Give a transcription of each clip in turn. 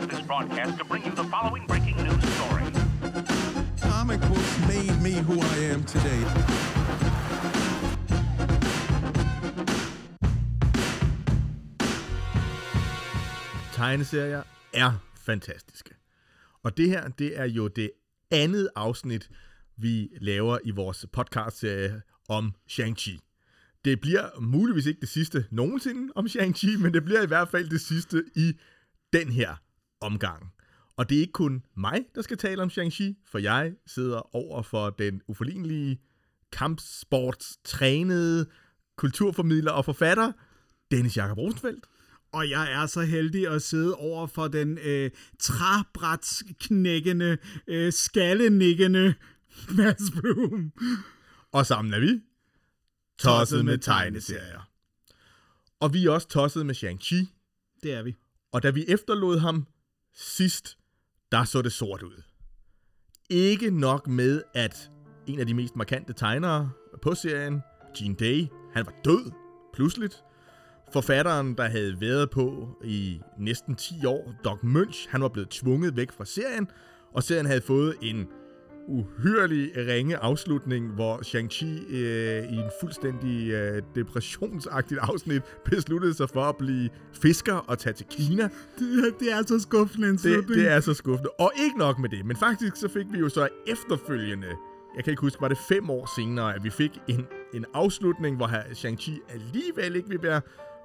interrupt this broadcast to bring you the following breaking news story. Comic books made me who I am today. tegneserier er fantastiske. Og det her, det er jo det andet afsnit, vi laver i vores podcast-serie om Shang-Chi. Det bliver muligvis ikke det sidste nogensinde om Shang-Chi, men det bliver i hvert fald det sidste i den her omgang. Og det er ikke kun mig, der skal tale om Shang-Chi, for jeg sidder over for den uforlignelige kampsports trænede kulturformidler og forfatter, Dennis Jakob Rosenfeldt. Og jeg er så heldig at sidde over for den øh, træbrætsknækkende, øh, skallenikkende Mads Bloom. Og sammen er vi tosset med tegneserier. Og vi er også tosset med Shang-Chi, Det er vi. og da vi efterlod ham sidst, der så det sort ud. Ikke nok med, at en af de mest markante tegnere på serien, Gene Day, han var død pludseligt. Forfatteren, der havde været på i næsten 10 år, Doc Munch, han var blevet tvunget væk fra serien, og serien havde fået en uhyrlig ringe afslutning, hvor Shang-Chi øh, i en fuldstændig øh, depressionsagtigt afsnit besluttede sig for at blive fisker og tage til Kina. Det, er- det er så skuffende en Det, slutning. det er så skuffende. Og ikke nok med det, men faktisk så fik vi jo så efterfølgende, jeg kan ikke huske, var det fem år senere, at vi fik en, en afslutning, hvor her Shang-Chi alligevel ikke vil være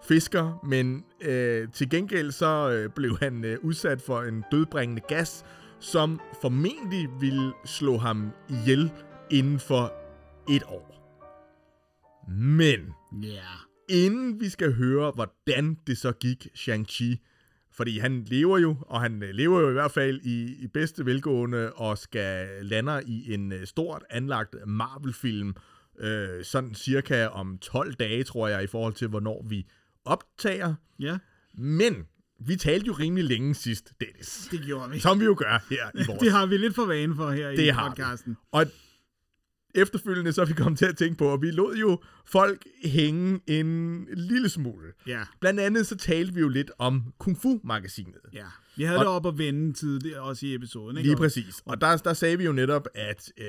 fisker, men øh, til gengæld så øh, blev han øh, udsat for en dødbringende gas, som formentlig ville slå ham ihjel inden for et år. Men Ja. inden vi skal høre, hvordan det så gik Shang-Chi, fordi han lever jo, og han øh, lever jo i hvert fald i, i bedste velgående, og skal lander i en øh, stort anlagt Marvel-film, øh, sådan cirka om 12 dage, tror jeg, i forhold til, hvornår vi optager. Ja, Men vi talte jo rimelig længe sidst, Dennis. det gjorde vi. Som vi jo gør her i vores Det har vi lidt for vane for her i det har podcasten. Vi. Og efterfølgende så er vi kommet til at tænke på, at vi lod jo folk hænge en lille smule. Ja, Blandt andet så talte vi jo lidt om Kung Fu-magasinet. ja. Vi havde Og- det op at vende tidligere, også i episoden, ikke? Lige præcis. Og der, der sagde vi jo netop, at øh,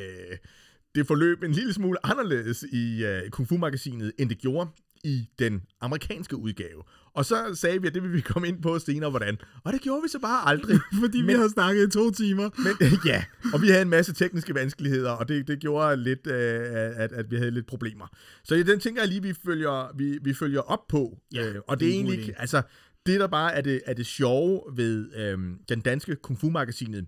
det forløb en lille smule anderledes i øh, Kung Fu-magasinet, end det gjorde i den amerikanske udgave. Og så sagde vi, at det vil vi komme ind på senere, hvordan. Og det gjorde vi så bare aldrig. Fordi vi Men- har snakket i to timer. Men ja, og vi havde en masse tekniske vanskeligheder, og det, det gjorde lidt, øh, at, at vi havde lidt problemer. Så ja, den tænker jeg lige, vi følger, vi, vi følger op på. Ja, øh, og det er det er egentlig, altså, det der bare er det, er det sjove ved øh, den danske Kung Fu-magasinet,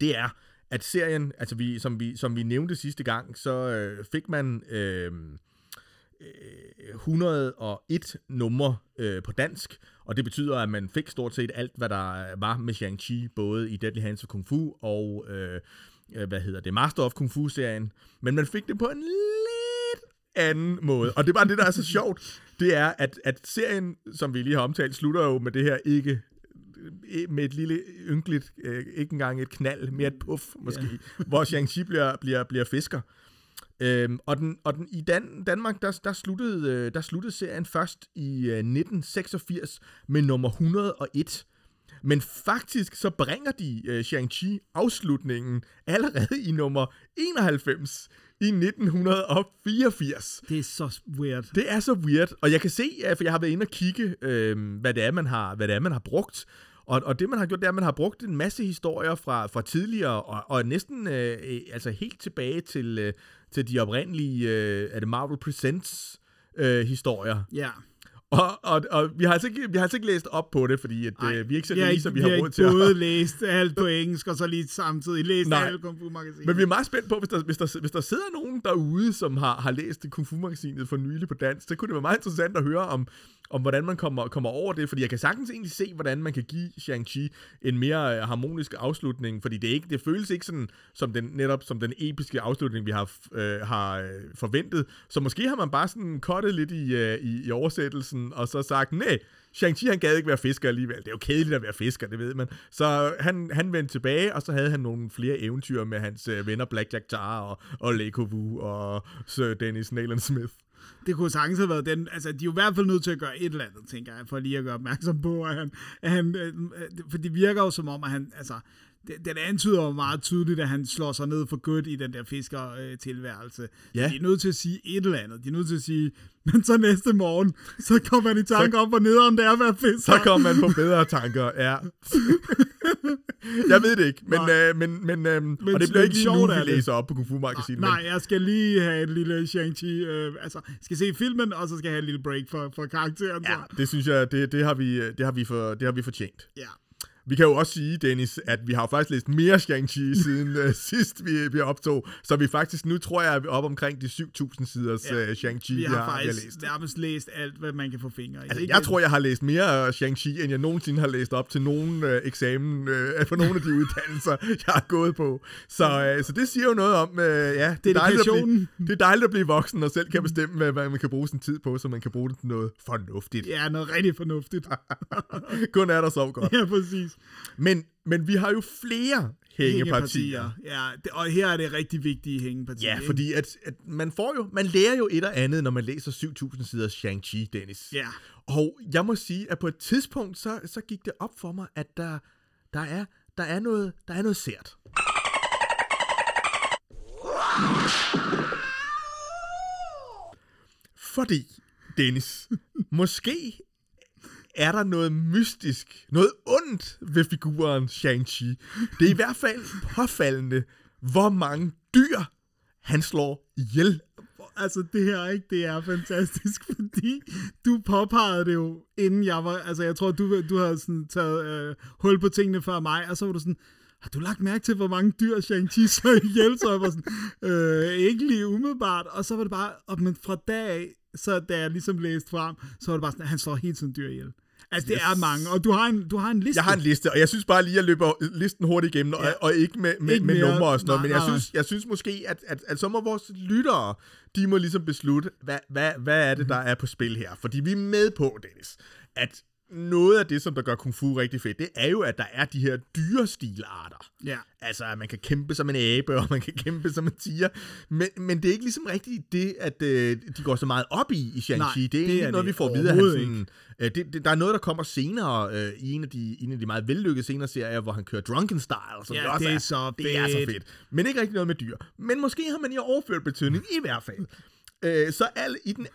det er, at serien, altså vi, som, vi, som vi nævnte sidste gang, så øh, fik man øh, 101 numre øh, på dansk, og det betyder, at man fik stort set alt, hvad der var med Shang-Chi, både i Deadly Hands of Kung Fu og, øh, øh, hvad hedder det, Master of Kung Fu-serien, men man fik det på en lidt anden måde. Og det er bare det, der er så sjovt, det er, at, at serien, som vi lige har omtalt, slutter jo med det her ikke øh, med et lille ynkeligt, øh, ikke engang et knald, mere et puff måske, yeah. hvor Shang-Chi bliver, bliver, bliver fisker. Øhm, og den, og den, i Dan, Danmark, der, der, sluttede, øh, der sluttede serien først i øh, 1986 med nummer 101. Men faktisk så bringer de øh, Shang-Chi afslutningen allerede i nummer 91 i 1984. Det er så weird. Det er så weird, og jeg kan se, øh, for jeg har været inde og kigge, øh, hvad, det er, man har, hvad det er, man har brugt. Og, og det, man har gjort, det er, at man har brugt en masse historier fra, fra tidligere, og, og næsten øh, øh, altså helt tilbage til, øh, til de oprindelige, øh, er det Marvel Presents øh, historier. Ja. Og, og, og vi, har altså ikke, vi har altså ikke læst op på det, fordi at, øh, vi er ikke så rige, så vi har råd ikke til at... både læst alt på engelsk, og så lige samtidig læst Nej. alt Kung Fu Magasin. Men vi er meget spændt på, hvis der, hvis der, hvis der sidder nogen derude, som har, har læst Kung Fu-magasinet for nylig på dansk, så kunne det være meget interessant at høre om, om hvordan man kommer, kommer over det, fordi jeg kan sagtens egentlig se, hvordan man kan give Shang-Chi en mere øh, harmonisk afslutning, fordi det, er ikke, det føles ikke sådan, som den, netop som den episke afslutning, vi har, øh, har øh, forventet. Så måske har man bare sådan kottet lidt i, øh, i, i oversættelsen, og så sagt, nej, Shang-Chi han gad ikke være fisker alligevel. Det er jo kedeligt at være fisker, det ved man. Så han, han vendte tilbage, og så havde han nogle flere eventyr med hans øh, venner Blackjack Tar og, og Leko Wu og Sir Dennis Nayland Smith. Det kunne sagtens have været den, altså de er jo i hvert fald nødt til at gøre et eller andet, tænker jeg, for lige at gøre opmærksom på, at han, at han øh, øh, for det virker jo som om, at han, altså, det, den antyder jo meget tydeligt, at han slår sig ned for godt i den der fisker-tilværelse. Ja. De er nødt til at sige et eller andet. De er nødt til at sige, men så næste morgen, så kommer man i tanke om, hvor nederen det er at være fisker. Så kommer man på bedre tanker, ja. jeg ved det ikke, men, Nej. øh, men, men, øh, Men- og det bliver ikke lige nu, sjovt vi er læser op på Kung Fu Magasinet. Nej, jeg skal lige have et lille Shang-Chi, øh, altså, skal se filmen, og så skal jeg have et lille break for, for karakteren. Ja, Så. det synes jeg, det, det, har vi, øh, det, har vi for, det har vi fortjent. ja. Vi kan jo også sige, Dennis, at vi har faktisk læst mere Shang-Chi siden uh, sidst vi, vi optog, så vi faktisk nu tror jeg, er oppe omkring de 7.000 siders Ja, uh, Shang-Chi, Vi har vi har faktisk læst. nærmest læst alt, hvad man kan få fingre i. Altså, Ikke? jeg tror, jeg har læst mere uh, Shang-Chi, end jeg nogensinde har læst op til nogen uh, eksamen uh, på nogle af de uddannelser, jeg har gået på. Så, uh, så det siger jo noget om, uh, ja, det er, dejligt at blive, det er dejligt at blive voksen og selv kan bestemme, hvad, hvad man kan bruge sin tid på, så man kan bruge det til noget fornuftigt. Ja, noget rigtig fornuftigt. Kun er der så godt. ja, præcis. Men, men vi har jo flere hængepartier. Ja, det, og her er det rigtig vigtige hængepartier. Ja, ikke? fordi at, at man får jo, man lærer jo et og andet, når man læser 7.000 sider Shang-Chi, Dennis. Ja. Og jeg må sige, at på et tidspunkt, så, så gik det op for mig, at der, der, er, der, er, noget, der er noget sært. Fordi, Dennis, måske er der noget mystisk, noget ondt ved figuren Shang-Chi. Det er i hvert fald påfaldende, hvor mange dyr han slår ihjel. Altså, det her, ikke, det er fantastisk, fordi du påpegede det jo, inden jeg var, altså, jeg tror, du, du havde sådan taget øh, hul på tingene før mig, og så var du sådan, har du lagt mærke til, hvor mange dyr Shang-Chi så ihjel? Så jeg var sådan, øh, ikke lige umiddelbart, og så var det bare, og, men fra dag af, så da jeg ligesom læste frem, så var det bare sådan, at han slår hele tiden dyr ihjel. Altså, det Yes. er mange, og du har en, du har en liste. Jeg har en liste, og jeg synes bare lige, at jeg løber listen hurtigt igennem, og, Ja. og ikke med, med, Ikke med mere. numre og sådan noget, Nej, men jeg synes, jeg synes måske, at, at, at så må vores lyttere, de må ligesom beslutte, hvad, hvad, hvad er det, der er på spil her? Fordi vi er med på, Dennis, at noget af det, som der gør kung fu rigtig fedt, det er jo, at der er de her dyrestilarter. Ja. Altså, at man kan kæmpe som en abe, og man kan kæmpe som en tiger. Men, men det er ikke ligesom rigtigt det, at øh, de går så meget op i i Shang-Chi. Nej, det er det ikke er noget, det vi får videre. Han sådan, øh, det, det, der er noget, der kommer senere øh, i en af, de, en af de meget vellykkede senere serier, hvor han kører Drunken Style. Som Ja, det, også det er er, så det er så fedt. fedt. Men ikke rigtig noget med dyr. Men måske har man i overført betydning, i hvert fald. Øh, så al, i den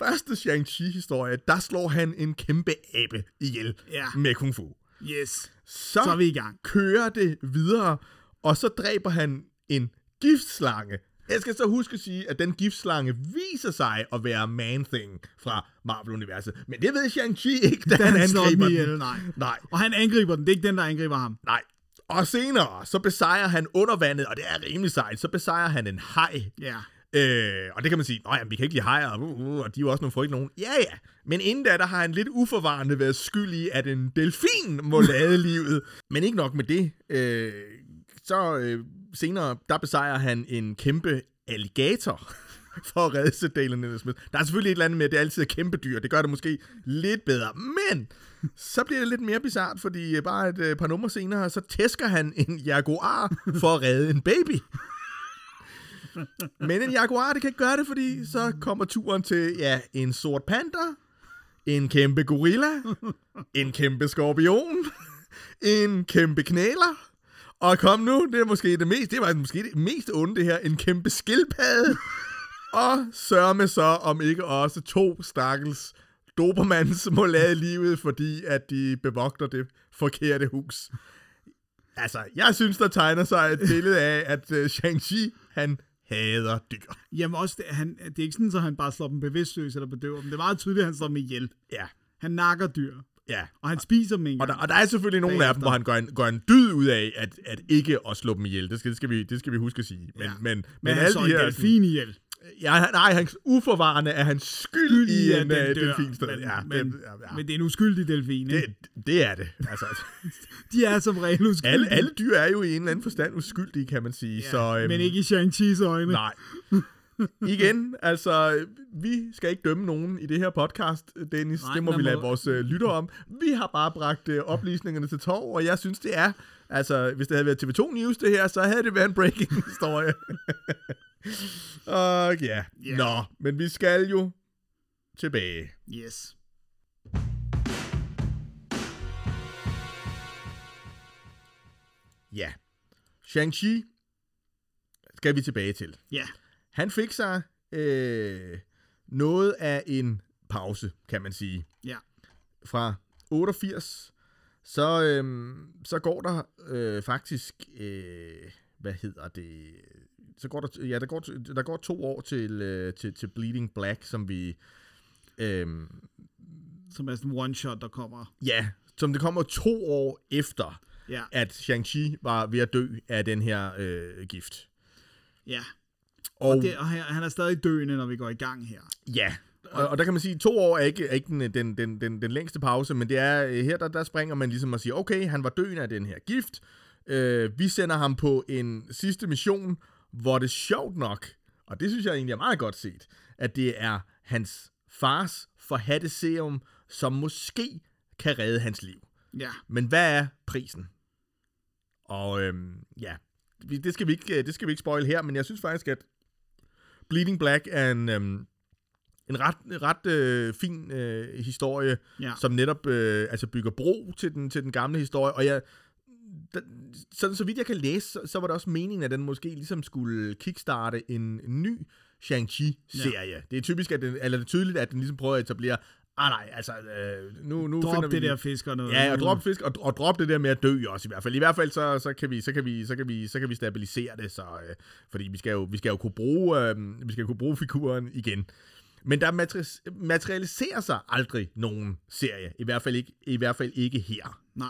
allerførste Shang-Chi-historie, der slår han en kæmpe abe ihjel Ja. med kung fu. Yes. Så, Så er vi i gang. kører det videre, og så dræber han en giftslange. Jeg skal så huske at sige, at den giftslange viser sig at være Man-Thing fra Marvel-universet. Men det ved Shang-Chi ikke, da, Da han angriber den den. nej. Nej, Og han angriber den, det er ikke den, der angriber ham. nej. Og senere, så besejrer han under vandet, og det er rimelig sejt, så besejrer han en haj. Ja. Øh, og det kan man sige, nej, vi kan ikke lide hajer, uh, uh, og de er jo også nogle frygtelige nogen. Ja, ja. Men inden da, der har han lidt uforvarende været skyld i, at en delfin må lade livet. Men ikke nok med det. Øh, så øh, senere, der besejrer han en kæmpe alligator for at redde Dalen Smith. Der er selvfølgelig et eller andet med, at det altid er kæmpe dyr. Det gør det måske lidt bedre. Men så bliver det lidt mere bizart, fordi øh, bare et øh, par numre senere, så tæsker han en jaguar for at redde en baby. Men en jaguar, det kan ikke gøre det, fordi så kommer turen til, ja, en sort panda, en kæmpe gorilla, en kæmpe skorpion, en kæmpe knæler, og kom nu, det er måske det mest, det var måske det mest onde det her, en kæmpe skildpadde, og sørg med så, om ikke også to stakkels Dobermans må lade livet, fordi at de bevogter det forkerte hus. Altså, jeg synes, der tegner sig et billede af, at uh, Shang-Chi, han hader dyr. Jamen også, det, han, det er ikke sådan, at han bare slår dem bevidstløs eller bedøver dem. Det er meget tydeligt, at han slår dem ihjel. Ja, Han nakker dyr, ja. og han spiser dem ikke. Og der, og der er selvfølgelig nogle af dem, hvor han gør en, gør en dyd ud af, at, at ikke at slå dem ihjel. Det skal, det skal, vi, det skal vi huske at sige. Men, Ja. men, men, Men han slår en delfin ihjel. Ja, han- nej, hans uforvarende er hans skyld, Skyld i at en den dør. Men, Ja, men, det, ja, men det er en uskyldig delfin, ikke? det, det er det. Altså, De er som regel uskyldige. alle, alle dyr er jo i en eller anden forstand uskyldige, kan man sige. ja, så, øhm, men ikke i Shang-Chi's øjne. Nej. igen, altså, vi skal ikke dømme nogen i det her podcast, Dennis. Nej, det må vi lade må- vores øh, lytter om. Vi har bare bragt øh, oplysningerne til tov, og jeg synes, det er... Altså, hvis det havde været TV2 News, det her, så havde det været en breaking historie. og ja, Ja. nå, men vi skal jo tilbage. Yes. Ja. Shang-Chi skal vi tilbage til. Ja. Han fik sig øh, noget af en pause, kan man sige. Ja. Fra 88, så, øh, så går der øh, faktisk, øh, hvad hedder det, så går der, ja, der går, der går to år til, øh, til, til Bleeding Black, som vi, øh, Som er sådan en one-shot, der kommer. ja, som det kommer to år efter, Ja. at Shang-Chi var ved at dø af den her øh, gift. Ja. Og, Og, det, og han, han er stadig døende, når vi går i gang her. Ja, og, og der kan man sige, at to år er ikke, er ikke den, den, den, den, den længste pause, men det er øh, her, der, der springer man ligesom og siger, okay, han var døende af den her gift. Øh, vi sender ham på en sidste mission, hvor det sjovt nok, og det synes jeg egentlig er meget godt set, at det er hans fars forhatte serum, som måske kan redde hans liv. Ja. Men hvad er prisen? Og øhm, ja, det skal, vi ikke, det skal vi ikke spoil her, men jeg synes faktisk, at Bleeding Black er en, øhm, en ret, ret øh, fin øh, historie, Ja. som netop øh, altså bygger bro til den, til den gamle historie. Og jeg, der, sådan så vidt jeg kan læse, så, så var det også meningen, at den måske ligesom skulle kickstarte en, ny Shang-Chi-serie. Ja. Det er typisk, at den, eller det er tydeligt, at den ligesom prøver at etablere, ah nej, altså, øh, nu, nu finder Drop vi det lige- der fisk og noget. Ja, og drop fisk, og, og drop det der med at dø også i hvert fald. I hvert fald så, så, kan, vi, så, kan, vi, så, kan, vi, så kan vi stabilisere det, så, øh, fordi vi skal, jo, vi skal jo kunne bruge, øh, vi skal kunne bruge figuren igen. Men der materi- materialiserer sig aldrig nogen serie, i hvert fald ikke, i hvert fald ikke her. Nej.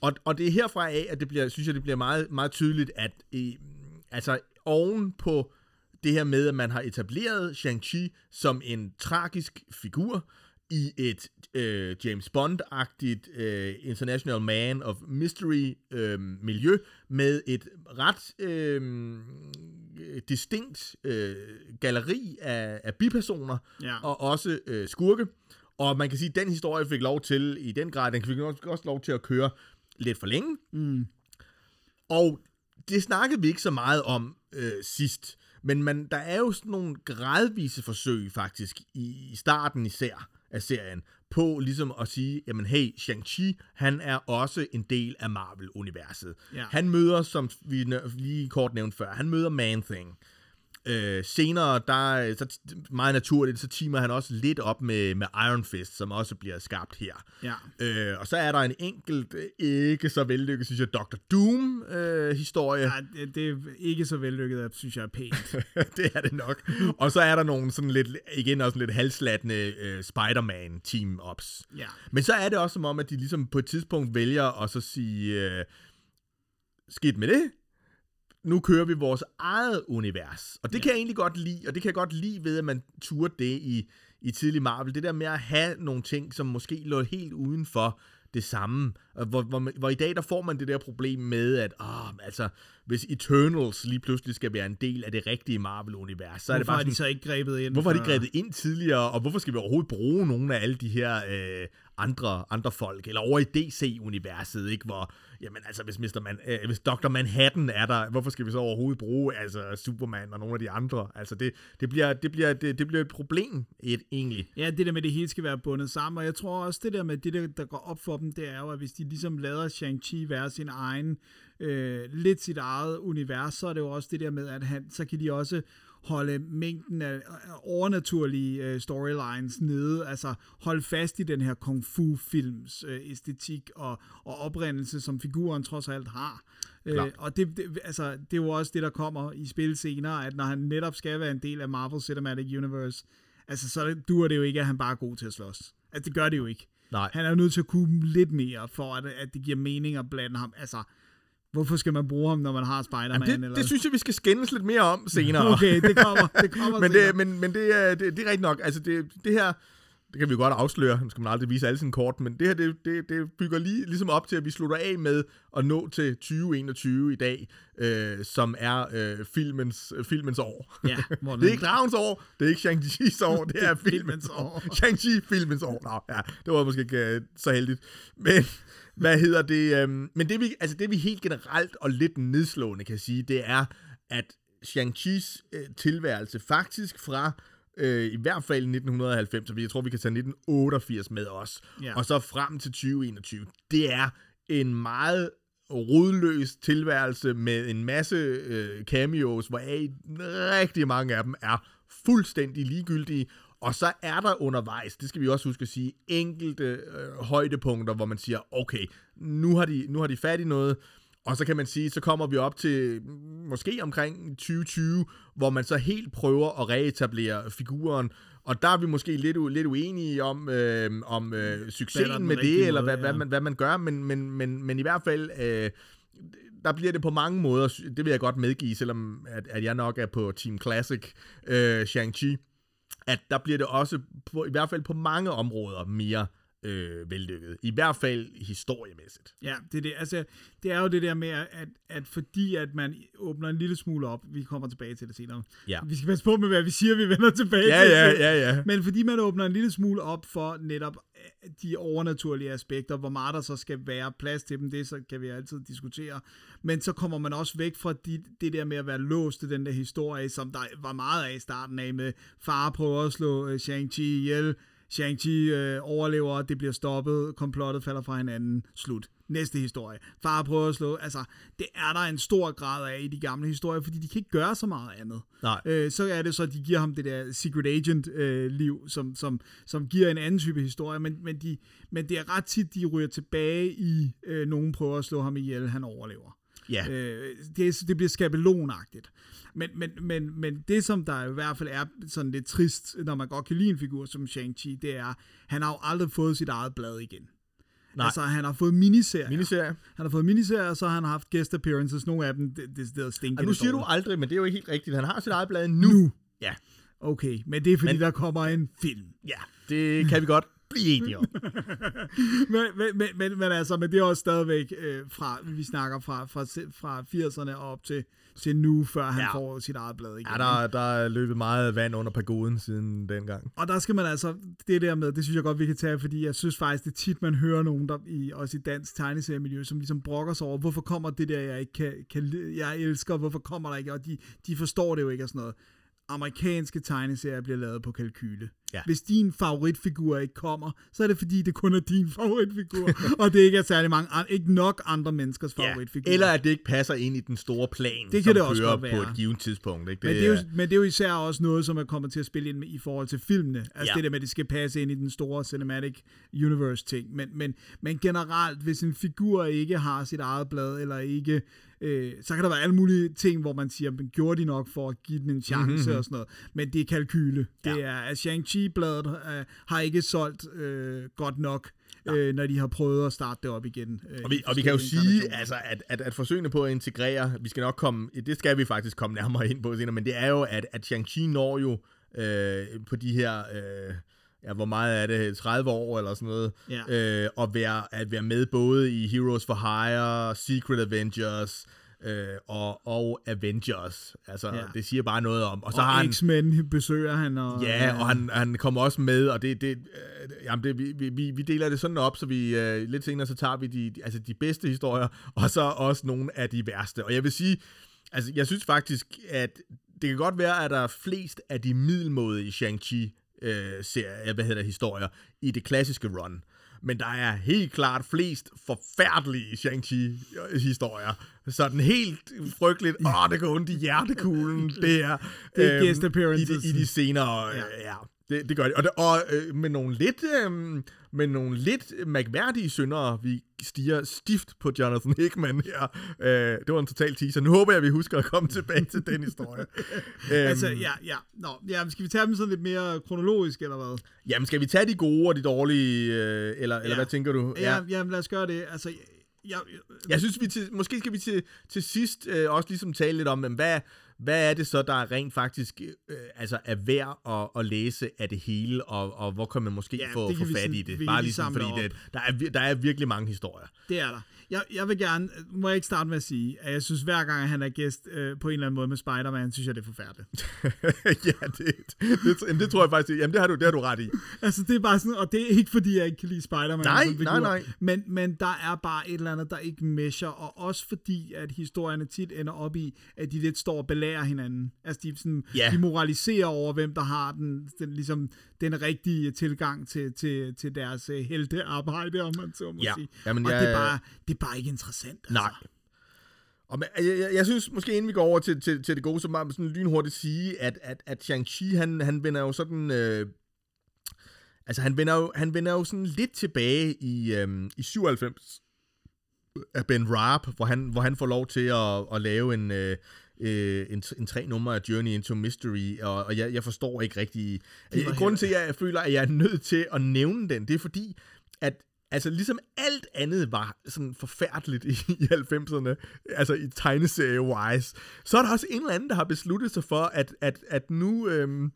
Og, og det er herfra af, at det bliver, synes jeg, det bliver meget, meget tydeligt, at øh, altså oven på det her med, at man har etableret Shang-Chi som en tragisk figur i et øh, James Bond-agtigt øh, International Man of Mystery øh, miljø med et ret øh, distinkt øh, galleri af, af bipersoner Ja. og også øh, skurke. Og man kan sige, at den historie fik lov til, i den grad, den fik også også lov til at køre lidt for længe. Mm. Og det snakkede vi ikke så meget om øh, sidst. Men man, der er jo sådan nogle gradvise forsøg faktisk, i, i starten især af serien, på ligesom at sige, jamen hey, Shang-Chi, han er også en del af Marvel-universet. Ja. Han møder, som vi lige kort nævnte før, han møder Man-Thing. Øh, senere, der så t- meget naturligt, så teamer han også lidt op med, med Iron Fist, som også bliver skabt her. Ja. Øh, og så er der en enkelt, øh, ikke så vellykket, synes jeg, Dr. Doom-historie. ja det, det er ikke så vellykket, synes jeg er pænt. det er det nok. Og så er der nogle sådan lidt, igen også lidt halslattende øh, Spider-Man team-ups. Ja. Men så er det også som om, at de ligesom på et tidspunkt vælger at så sige, øh, skidt med det, nu kører vi vores eget univers. Og det ja. kan jeg egentlig godt lide, og det kan jeg godt lide ved, at man turde det i, i tidlig Marvel. Det der med at have nogle ting, som måske lå helt uden for det samme. Hvor, hvor, hvor i dag, der får man det der problem med, at åh, altså, hvis Eternals lige pludselig skal være en del af det rigtige Marvel-univers, så er det bare har sådan, de så ikke grebet ind? Hvorfor har de grebet ind tidligere, og hvorfor skal vi overhovedet bruge nogle af alle de her øh, andre, andre folk, eller over i DC-universet, ikke? Hvor, jamen altså, hvis, Mr. Man, øh, hvis Dr. Manhattan er der, hvorfor skal vi så overhovedet bruge altså, Superman og nogle af de andre? Altså, det, det, bliver, det, bliver, det, det bliver et problem, et, egentlig. Ja, det der med, det hele skal være bundet sammen, og jeg tror også, det der med det, der, der går op for dem, det er jo, at hvis de ligesom lader Shang-Chi være sin egen, øh, lidt sit eget univers, så er det jo også det der med, at han, så kan de også holde mængden af overnaturlige øh, storylines nede, altså holde fast i den her kung fu films øh, æstetik og, og oprindelse, som figuren trods alt har. Øh, Klart. og det, det, altså, det er jo også det, der kommer i spil senere, at når han netop skal være en del af Marvel Cinematic Universe, altså så duer det jo ikke, at han bare er god til at slås. Altså det gør det jo ikke. Nej. Han er jo nødt til at kunne lidt mere, for at, at det giver mening at blande ham. Altså, hvorfor skal man bruge ham, når man har Spider-Man? Jamen, det, eller? det synes jeg, vi skal skændes lidt mere om senere. Okay, det kommer, det kommer men, senere. det, men, men det, er, det, det er rigtigt nok. Altså, det, det her... det kan vi jo godt afsløre, nu skal man aldrig vise alle sine kort, men det her, det, det, det bygger lige, ligesom op til, at vi slutter af med at nå til 2021 i dag, øh, som er øh, filmens, øh, filmens år. Ja, det er ikke Dragens år, det er ikke Shang-Chi's år, det er filmens år. Shang-Chi filmens år. Nå, ja, det var måske ikke øh, så heldigt. Men, hvad hedder det? Øh, men det vi, altså det vi helt generelt og lidt nedslående kan sige, det er, at Shang-Chi's øh, tilværelse faktisk fra øh, i hvert fald 1990, så jeg tror, vi kan tage 1988 med os, Ja. og så frem til 2021. Det er en meget rodløs tilværelse med en masse øh, cameos, hvor rigtig mange af dem er fuldstændig ligegyldige, og så er der undervejs, det skal vi også huske at sige, enkelte øh, højdepunkter, hvor man siger, okay, nu har, de, nu har de fat i noget, og så kan man sige, så kommer vi op til mm, måske omkring 2020, hvor man så helt prøver at reetablere figuren, og der er vi måske lidt, u- lidt uenige om, øh, om øh, Hvad succesen med det, eller måde, hvad, hvad, ja. man, hvad man gør, men, men, men, men i hvert fald, øh, der bliver det på mange måder, det vil jeg godt medgive, selvom at, at jeg nok er på Team Classic øh, Shang-Chi, at der bliver det også, på, i hvert fald på mange områder, mere øh, vellykket. I hvert fald historiemæssigt. Ja, det er, det. Altså, det er jo det der med, at, at fordi at man åbner en lille smule op, vi kommer tilbage til det senere. Ja. Vi skal passe på med, hvad vi siger, vi vender tilbage Ja, til. ja, ja, ja. Men fordi man åbner en lille smule op for netop øh, de overnaturlige aspekter, hvor meget der så skal være plads til dem, det så kan vi altid diskutere. Men så kommer man også væk fra de, det der med at være låst til den der historie, som der var meget af i starten af med far prøver at slå øh, Shang-Chi ihjel, Shang-Chi øh, overlever, det bliver stoppet, komplottet falder fra hinanden, slut. Næste historie. Far prøver at slå, altså, det er der en stor grad af i de gamle historier, fordi de kan ikke gøre så meget andet. Nej. Øh, så er det så, at de giver ham det der secret agent øh, liv, som, som, som giver en anden type historie, men, men, de, men det er ret tit, de ryger tilbage i, øh, nogen prøver at slå ham ihjel, han overlever. Ja. Øh, det, det bliver skabelonagtigt. Men, men, men, men det, som der i hvert fald er sådan lidt trist, når man godt kan lide en figur som Shang-Chi, det er, han har jo aldrig fået sit eget blad igen. Nej. Altså, han har fået miniserier. Miniserie. Han har fået miniserier, og så har han haft guest appearances. Nogle af dem, det, det, det stinker. Og nu siger du aldrig, men det er jo ikke helt rigtigt. Han har sit eget blad nu. Nu. Ja. Okay, men det er fordi, Men- men... der kommer en film. Ja, det kan vi godt blive enige om. Men, men, men, men, men altså, men det er også stadigvæk øh, fra, vi snakker fra, fra, fra 80'erne og op til, til nu, før han Ja. får sit eget blad igen. Ja, der, der er løbet meget vand under pagoden siden dengang. Og der skal man altså, det der med, det synes jeg godt, vi kan tage, fordi jeg synes faktisk, det er tit, man hører nogen, der i, også i dansk tegneseriemiljø, som ligesom brokker sig over, hvorfor kommer det der, jeg ikke kan, kan jeg elsker, hvorfor kommer der ikke, og de, de forstår det jo ikke og sådan noget. Amerikanske tegneserier bliver lavet på kalkyle. Ja. Hvis din favoritfigur ikke kommer, så er det fordi, det kun er din favoritfigur, og det ikke er særlig mange, an- ikke nok andre menneskers Ja. favoritfigurer. Eller at det ikke passer ind i den store plan, kan som det også kører godt på være. et givet tidspunkt. Ikke? Men det, er jo, men det er jo især også noget, som er kommet til at spille ind med, i forhold til filmene. Altså ja. det der med, at det skal passe ind i den store cinematic universe ting. Men, men, men generelt, hvis en figur ikke har sit eget blad, eller ikke, øh, så kan der være alle mulige ting, hvor man siger, men gjorde de nok for at give den en chance mm-hmm. og sådan noget. Men det er kalkyle. Ja. Det er, at Shang-Chi-bladet øh, har ikke solgt øh, godt nok, øh, når de har prøvet at starte det op igen. Øh, Og vi, og vi kan jo sige, altså, at, at, at forsøgene på at integrere, vi skal nok komme, det skal vi faktisk komme nærmere ind på senere, men det er jo, at, at Shang-Chi når jo øh, på de her, øh, ja, hvor meget er det, 30 år eller sådan noget, Ja. øh, at, være, at være med både i Heroes for Hire, Secret Avengers, øh, og, og Avengers. Altså, ja. Det siger bare noget om. Og så og har han... X-Men besøger han. Og, Ja, og han, han kommer også med, og det, det, øh, jamen det vi, vi, vi deler det sådan op, så vi øh, lidt senere, så tager vi de, de- altså de bedste historier, og så også nogle af de værste. Og jeg vil sige, altså jeg synes faktisk, at det kan godt være, at der er flest af de middelmådige Shang-Chi øh, serier, hvad hedder det, historier, i det klassiske run. Men der er helt klart flest forfærdelige Shang-Chi-historier. Sådan helt frygteligt. Åh, det går ondt i hjertekuglen. Det er, Det er øhm, guest i, appearances. de, I de senere, ja. ja det, det gør det. Og, det, og øh, med nogle lidt, øh, med nogle lidt mærkværdige syndere, vi stiger stift på Jonathan Hickman her. Øh, det var en total teaser. Nu håber jeg, at vi husker at komme tilbage til den historie. øhm, Altså, ja, ja. Nå, ja, skal vi tage dem sådan lidt mere kronologisk, eller hvad? Jamen, skal vi tage de gode og de dårlige, øh, eller, eller Ja. hvad tænker du? Ja, ja lad os gøre det. Altså, jeg, Jeg synes, vi til, måske skal vi til, til sidst øh, også ligesom tale lidt om, hvad, hvad er det så, der er rent faktisk øh, altså er værd at, at læse af det hele, og, og hvor kan man måske Ja, få, få vi fat sådan- i det? vi Bare lige ligesom, fordi op. det, der, er, der er virkelig mange historier. Det er der. Jeg, jeg vil gerne, må jeg ikke starte med at sige, at jeg synes, hver gang han er gæst øh, på en eller anden måde med Spider-Man, synes jeg, det er forfærdeligt. ja, det, det, det, det tror jeg faktisk, jamen det har du, det har du ret i. Altså, det er bare sådan, og det er ikke, fordi jeg ikke kan lide Spider-Man. Nej, nej, nej. Men, men der er bare et eller andet, der ikke mesher, og også fordi, at historierne tit ender op i, at de lidt står og belærer hinanden. Altså, de, sådan, Ja. de moraliserer over, hvem der har den, den, ligesom, den rigtige tilgang til, til, til deres uh, heltearbejde, om man så må Ja. sige. Jamen, og jeg- det, er bare, det er bare ikke interessant. Altså. Nej. Og men, jeg, jeg, jeg synes måske, inden vi går over til, til, til det gode, så må jeg sådan lynhurtigt sige, at, at, at Shang-Chi, han, han vender jo sådan... Øh, altså, han vender, jo, han vender jo sådan lidt tilbage i, øh, i 97 af Ben Raab, hvor han, hvor han får lov til at, at lave en... Øh, øh, en, en tre numre af Journey into Mystery, og, og jeg, jeg forstår ikke rigtig... var Grunden til, at jeg føler, at jeg er nødt til at nævne den, det er fordi, at altså ligesom alt andet var sådan forfærdeligt i, i 90'erne, altså i tegneserie-wise, så er der også en eller anden, der har besluttet sig for, at, at, at nu... Øhm,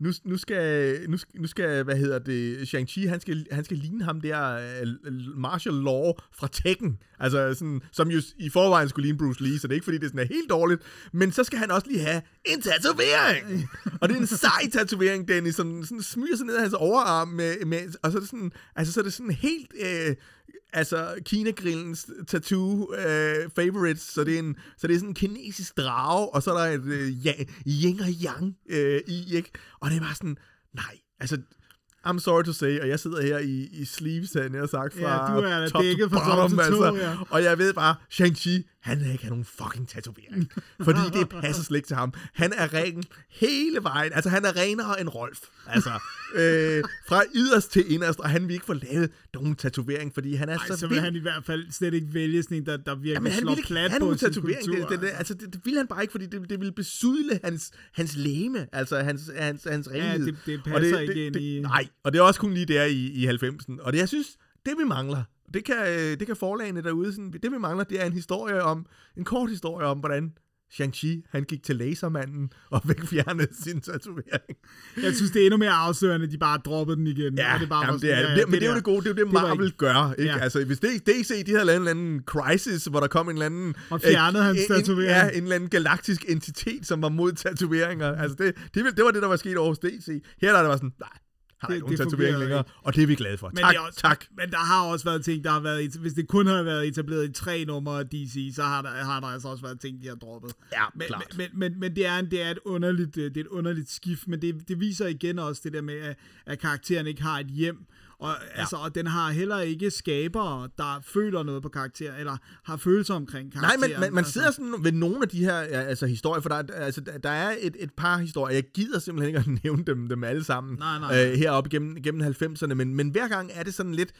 nu, nu, skal, nu, skal, nu skal, hvad hedder det, Shang-Chi, han skal, han skal ligne ham der uh, Martial Law fra Tekken, altså sådan, som jo i forvejen skulle ligne Bruce Lee, så det er ikke fordi, det sådan er helt dårligt, men så skal han også lige have en tatovering, og det er en sej tatovering, Dennis, som sådan smyger sig ned ad hans overarm, med, med, og så er det sådan, altså så er det sådan helt, øh, altså Kina-grillens tattoo øh, favorites, så det, er en, så det er sådan en kinesisk drage, og så er der et øh, ja, yin og yang øh, i, ikke? Og det er bare sådan, nej, altså, I'm sorry to say, og jeg sidder her i, i sleeves, havde jeg sagt, fra Ja, du er top dækket to top bottom, tå, altså. ja. Og jeg ved bare, Shang-Chi, han vil ikke have nogen fucking tatovering. fordi det passer slet ikke til ham. Han er ren hele vejen. Altså, han er renere end Rolf. Altså, øh, fra yderst til inderst, og han vil ikke få lavet nogen tatovering, fordi han er Ej, så, så vil vild. han i hvert fald slet ikke vælge sådan en, der, der virkelig Men han slår plat på sin tatovering. kultur. Det, det, det, altså, det, det ville han bare ikke, fordi det, det ville besudle hans, hans læme, altså hans, hans, hans renhed. det- det Og passer ikke ind i- Nej, og det er også kun lige der i, i 90'en. Og det, jeg synes, det vi mangler, det kan, øh, det kan forlagene derude, sådan, det vi mangler, det er en historie om, en kort historie om, hvordan Shang-Chi, han gik til lasermanden og væk fjernede sin tatovering. Jeg synes, det er endnu mere afslørende, de bare droppede den igen. Ja, og det bare jamen, det sådan, er, ja, det, men det er jo der. det gode, det er jo det, det Marvel ikke- gør, ikke? Ja. Altså, hvis det, DC, de havde lavet en eller anden crisis, hvor der kom en eller anden... Og fjernede hans en- tatovering. Ja, en eller anden galaktisk entitet, som var mod tatoveringer. Altså, det, det, det var det, der var sket over hos DC. Her der er det var sådan, nej, har Det- ikke nogen tatovering længere, og det er vi glade for. Men, tak, også, tak. men der har også været ting, der har været, et- hvis det kun havde været etableret i tre numre af DC, så har der, har der altså også været ting, de har droppet. Ja, men, klart. Men, men, men det, er en, det, er et underligt, øh, det er et underligt skift, men det, det viser igen også det der med, at, at karakteren ikke har et hjem, og, ja. altså, og den har heller ikke skabere, der føler noget på karakter, eller har følelser omkring Nej, karakteren. men man, man altså. sidder sådan ved nogle af de her altså, historier, for der, er- altså, der- er et, et par historier, jeg gider simpelthen ikke at nævne dem, dem alle sammen Nej, nej. Øh, heroppe gennem, gennem 90'erne, men, men hver gang er det sådan lidt,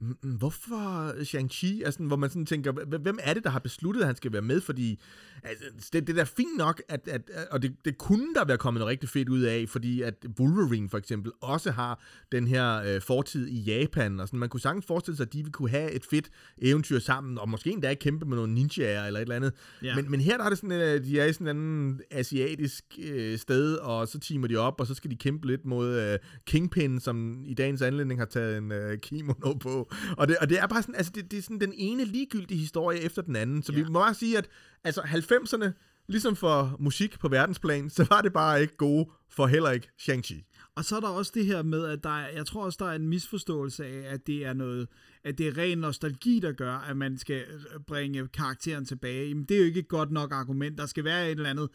"Mm, mm, hvorfor Shang-Chi, altså, hvor man sådan tænker, "Hv- hvem er det, der har besluttet, at han skal være med, fordi altså, det, det er da fint nok, at, at, og det, det kunne der være kommet noget rigtig fedt ud af, fordi at Wolverine for eksempel også har den her øh, fortid i Japan, og sådan, man kunne sagtens forestille sig, at de ville kunne have et fedt eventyr sammen, og måske endda kæmpe med nogle ninjaer eller et eller andet. Ja. Men, men her der er det sådan, at de er i sådan en anden asiatisk øh, sted, og så teamer de op, og så skal de kæmpe lidt mod øh, Kingpin, som i dagens anledning har taget en øh, kimono på. Og det, og det er bare sådan, altså det, det er sådan den ene ligegyldige historie efter den anden. Så ja. vi må bare sige, at altså 90'erne, ligesom for musik på verdensplan, så var det bare ikke gode for heller ikke Shang-Chi. Og så er der også det her med, at der er, jeg tror også, der er en misforståelse af, at det er noget, at det er ren nostalgi, der gør, at man skal bringe karakteren tilbage. Jamen, det er jo ikke et godt nok argument. Der skal være et eller andet,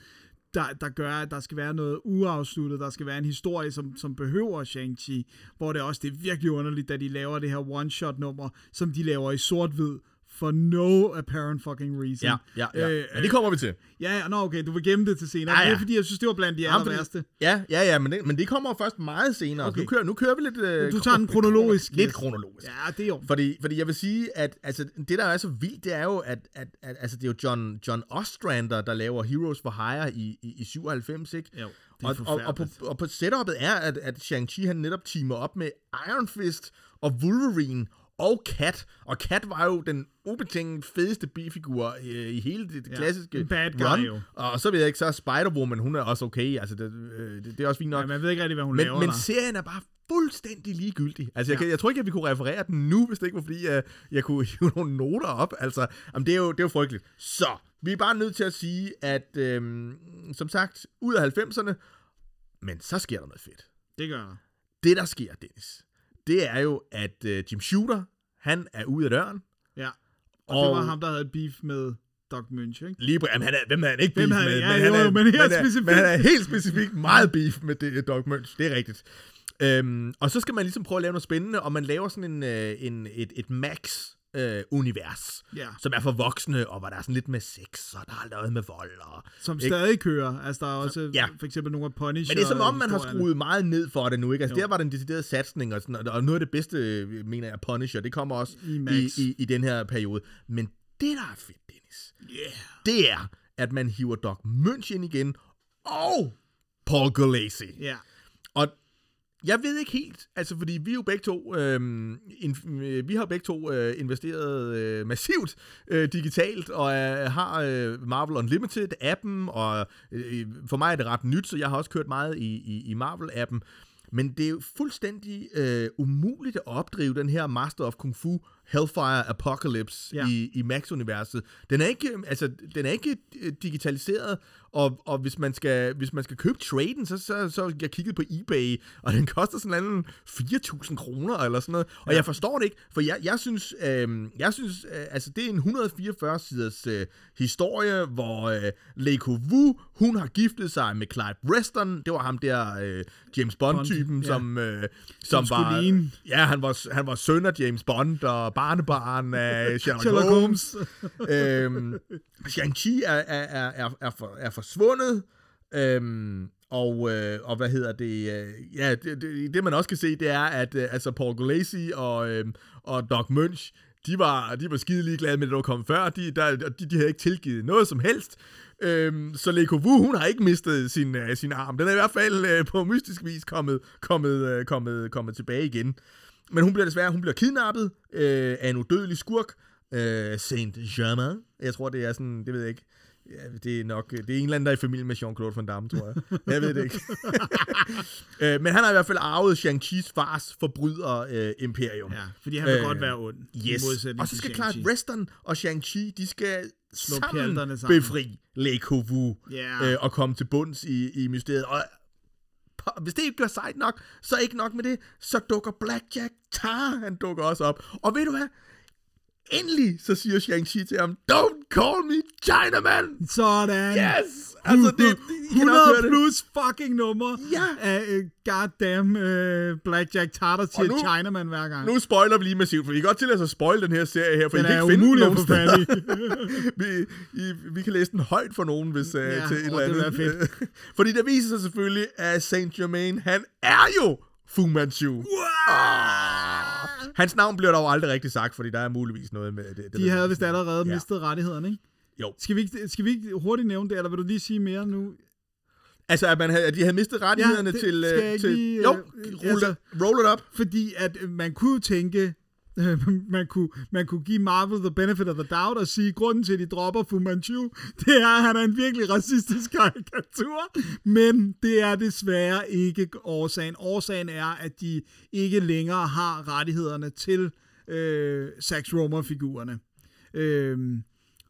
der, der gør, at der skal være noget uafsluttet. Der skal være en historie, som, som behøver Shang-Chi. Hvor det også det er virkelig underligt, da de laver det her one-shot-nummer, som de laver i sort-hvid, for no apparent fucking reason. Ja, ja, ja. Øh, Men det kommer vi til. Ja, ja, nå okay, du vil gemme det til senere. Ja, Ja, ja. ja. Det er fordi, jeg synes, det var blandt de aller værste. Ja, ja, ja, men det, men det kommer først meget senere. Okay. Nu, kører, nu kører vi lidt... Øh, Du tager den kronologisk. Lidt yes. kronologisk. Ja, det er jo. Fordi, fordi jeg vil sige, at altså, det, der er så vildt, det er jo, at, at, at altså, det er jo John, John Ostrander, der laver Heroes for Hire i, i, i 97, ikke? Jo, det er og, og, og, på, og på setupet er, at, at Shang-Chi han netop teamer op med Iron Fist og Wolverine og Cat. Og Cat var jo den ubetinget fedeste bifigur øh, i hele det, det Ja, klassiske bad guy run. jo. Og så ved jeg ikke, så er Spider-Woman, hun er også okay. Altså, det, øh, det, det er også fint nok. Ja, man ved ikke rigtig, hvad hun Men, laver men der. serien er bare fuldstændig ligegyldig. Altså, jeg, Ja. kan, jeg tror ikke, at vi kunne referere den nu, hvis det ikke var, fordi jeg, jeg kunne hive nogle noter op. Altså, jamen, det, er jo, det er jo frygteligt. Så, vi er bare nødt til at sige, at øhm, som sagt, ud af 90'erne, men så sker der noget fedt. Det gør der. Det, der sker, Dennis, det er jo, at øh, Jim Shooter, han er ude af døren. Ja. Og, og det var ham, der havde et beef med Doc Munch, ikke? Lige, jamen, han er, hvem er han ikke beef han? med? Ja, men, jo, han er, men helt er- han er helt specifikt meget beef med det, Doc Munch. Det er rigtigt. Øhm, og så skal man ligesom prøve at lave noget spændende, og man laver sådan en, øh, en, et, et Max-univers, Ja. som er for voksne, og hvor der er sådan lidt med sex, og der er noget med vold. Og, Som Ikke? stadig kører. Altså, der er også ja. for eksempel nogle af Punisher. men det er som om, man har skruet meget ned for det nu, ikke? Altså, Jo. der var den deciderede satsning, og, sådan, og- noget af det bedste, øh, mener jeg, Punisher, det kommer også I i, i, i den her periode. Men det, der er fedt, Dennis, Yeah. det er, at man hiver Doc Munch ind igen, og Paul Gulacy. Ja. Og jeg ved ikke helt, altså fordi vi jo begge to, øhm, øh, in, vi har begge to øh, investeret øh, massivt øh, digitalt, og øh, har øh, Marvel Unlimited-appen, og øh, øh, for mig er det ret nyt, så jeg har også kørt meget i, i, i Marvel-appen. Men det er jo fuldstændig øh, umuligt at opdrive den her Master of Kung Fu Hellfire Apocalypse Ja. i, i Max-universet. Den er ikke, altså, den er ikke øh, digitaliseret, og, og hvis, man skal, hvis man skal købe traden, så, så, så jeg kigget på eBay, og den koster sådan en anden 4.000 kroner eller sådan noget. Og ja. jeg forstår det ikke, for jeg, jeg synes, øh, jeg synes øh, altså det er en 144 siders øh, historie, hvor øh, Lei Wu, hun har giftet sig med Clyde Reston, det var ham der øh, James Bond-typen, Bond, ja. som, øh, som, skulle var... ligne. Ja, han var, han var søn af James Bond og barnebarn af Sherlock, Sherlock Holmes. Øhm, Shang-Chi er, er, er, er, er, for, er forsvundet. Øhm, og, øh, og hvad hedder det? Øh, ja, det, det, det man også kan se, det er, at øh, altså Paul Gulacy og, øh, og Doc Munch, de var, de var skide ligeglade med det, der var kommet før. De, der, de, de havde ikke tilgivet noget som helst. Øhm, så Leko Wu, hun har ikke mistet sin, øh, sin arm. Den er i hvert fald øh, på mystisk vis kommet, kommet, øh, kommet, kommet tilbage igen. Men hun bliver desværre hun bliver kidnappet øh, af en udødelig skurk, øh, Saint Germain. Jeg tror, det er sådan, det ved jeg ikke. Ja, det er nok, det er en eller anden, der er i familie med Jean-Claude Van Damme, tror jeg. Jeg ved det ikke. øh, men han har i hvert fald arvet Shang-Chi's fars forbryder øh, imperium. Ja, fordi han vil Øh, godt være ond. i Yes. Og så skal. Clyde Reston og Shang-Chi, de skal Slå sammen, sammen. befri Le Wu Ja. øh, og komme til bunds i, i mysteriet. Og hvis det ikke bliver sejt nok, så ikke nok med det, så dukker Blackjack Tar, han dukker også op. Og ved du hvad? Endelig, så siger Shang-Chi til ham, Don't call me Chinaman! Sådan. Yes! Altså, det, det, I kan nok 100 høre det. plus fucking nummer Ja. af uh, goddamn uh, Blackjack Tartar til nu- Chinaman hver gang. Nu spoiler vi lige massivt, for I kan godt tillade sig at spoil den her serie her, for Den I kan ikke finde den nogen steder. vi, I, vi kan læse den højt for nogen, hvis uh, Ja, til et eller det andet. ville være Fordi det viser sig selvfølgelig, at Saint Germain, han er jo Fu Manchu. Ah! Hans navn bliver dog aldrig rigtig sagt, fordi der er muligvis noget med det. det De havde vist allerede Ja. mistet rettighederne, ikke? Jo. Skal vi, ikke, skal vi ikke hurtigt nævne det, eller vil du lige sige mere nu? Altså, at, man havde, at de havde mistet rettighederne det til... skal øh, jeg ikke til lige, jo, øh, roll, altså- it, roll it up. Fordi at øh, man kunne tænke, øh, Øh, man, kunne, man kunne give Marvel the benefit of the doubt og sige, grunden til, at de dropper Fu Manchu, det er, at han er en virkelig racistisk karikatur. Men det er desværre ikke årsagen. Årsagen er, at de ikke længere har rettighederne til øh, Sax Romer-figurerne. Øh,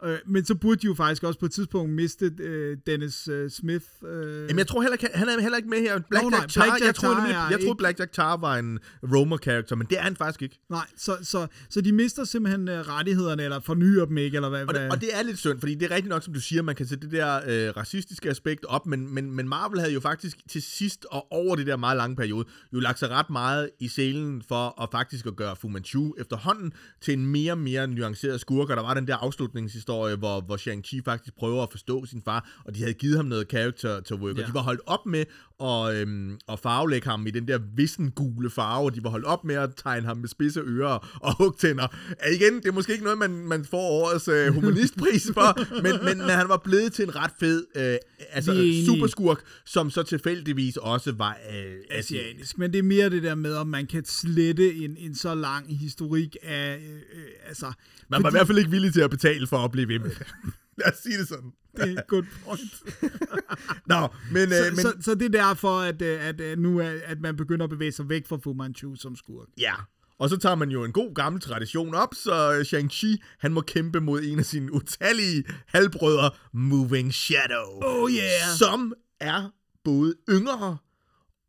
øh, men så burde de jo faktisk også på et tidspunkt miste øh, Dennis øh, Smith. Øh, Jamen, jeg tror heller ikke, han er heller ikke med her. Blackjack nej, Tar, Blackjack jeg troede, Tar er jeg troede ikke- Blackjack Tar var en Roma-karakter, men det er han faktisk ikke. Nej, så, så, så de mister simpelthen øh, rettighederne, eller fornyer dem ikke, eller hvad? Og det, hvad? og det er lidt synd, fordi det er rigtigt nok, som du siger, man kan sætte det der øh, racistiske aspekt op, men, men, men Marvel havde jo faktisk til sidst og over det der meget lange periode, jo lagt sig ret meget i selen for at faktisk at gøre Fu Manchu efterhånden til en mere og mere nuanceret skurk, og der var den der afslutningshistorie historie, hvor, hvor Shang-Chi faktisk prøver at forstå sin far, og de havde givet ham noget character to work, ja. Ja. og de var holdt op med at, øhm, at farvelægge ham i den der vissen gule farve, og de var holdt op med at tegne ham med spidse ører og hugtænder. Ja, igen, det er måske ikke noget, man, man får årets øh, humanistpris for, men, men, han var blevet til en ret fed øh, altså, er superskurk, som så tilfældigvis også var øh, asiatisk. men det er mere det der med, om man kan slette en, en så lang historik af, øh, øh, altså... Man var i hvert fald ikke villig til at betale for at blive ved med. Lad os sige det sådan. Det er godt point. Nå, men, så, øh, men så, så det er derfor, at, øh, at, at nu er, at man begynder at bevæge sig væk fra Fu Manchu som skurk. ja. Og så tager man jo en god gammel tradition op, så øh, Shang-Chi, han må kæmpe mod en af sine utallige halvbrødre, Moving Shadow. Oh yeah! Som er både yngre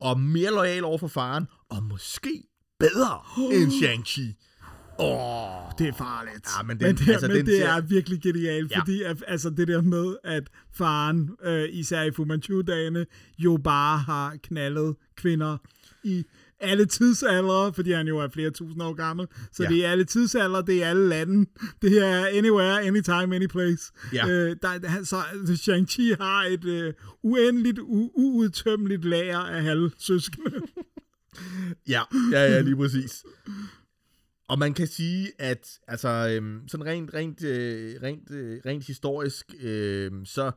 og mere lojal over for faren, og måske bedre end Shang-Chi. Åh, Det er farligt. Ja, men men den- det, er, altså, men den det ser- er virkelig genialt, Ja. fordi at, altså det der med, at faren, øh, især i Fu Manchu-dagene, jo bare har knaldet kvinder i alle tidsaldre, fordi han jo er flere tusind år gammel. Så Ja. ja. det er alle tidsaldre, det er alle lande. Det er anywhere, anytime, anyplace. Ja. Øh, der, han- så Shang-Chi har et øh, uendeligt, u- uudtømmeligt lager af halvsøskende. Ja, ja, ja, lige præcis. Og man kan sige, at altså, øhm, sådan rent, rent, øh, rent, øh, rent historisk, øh, så,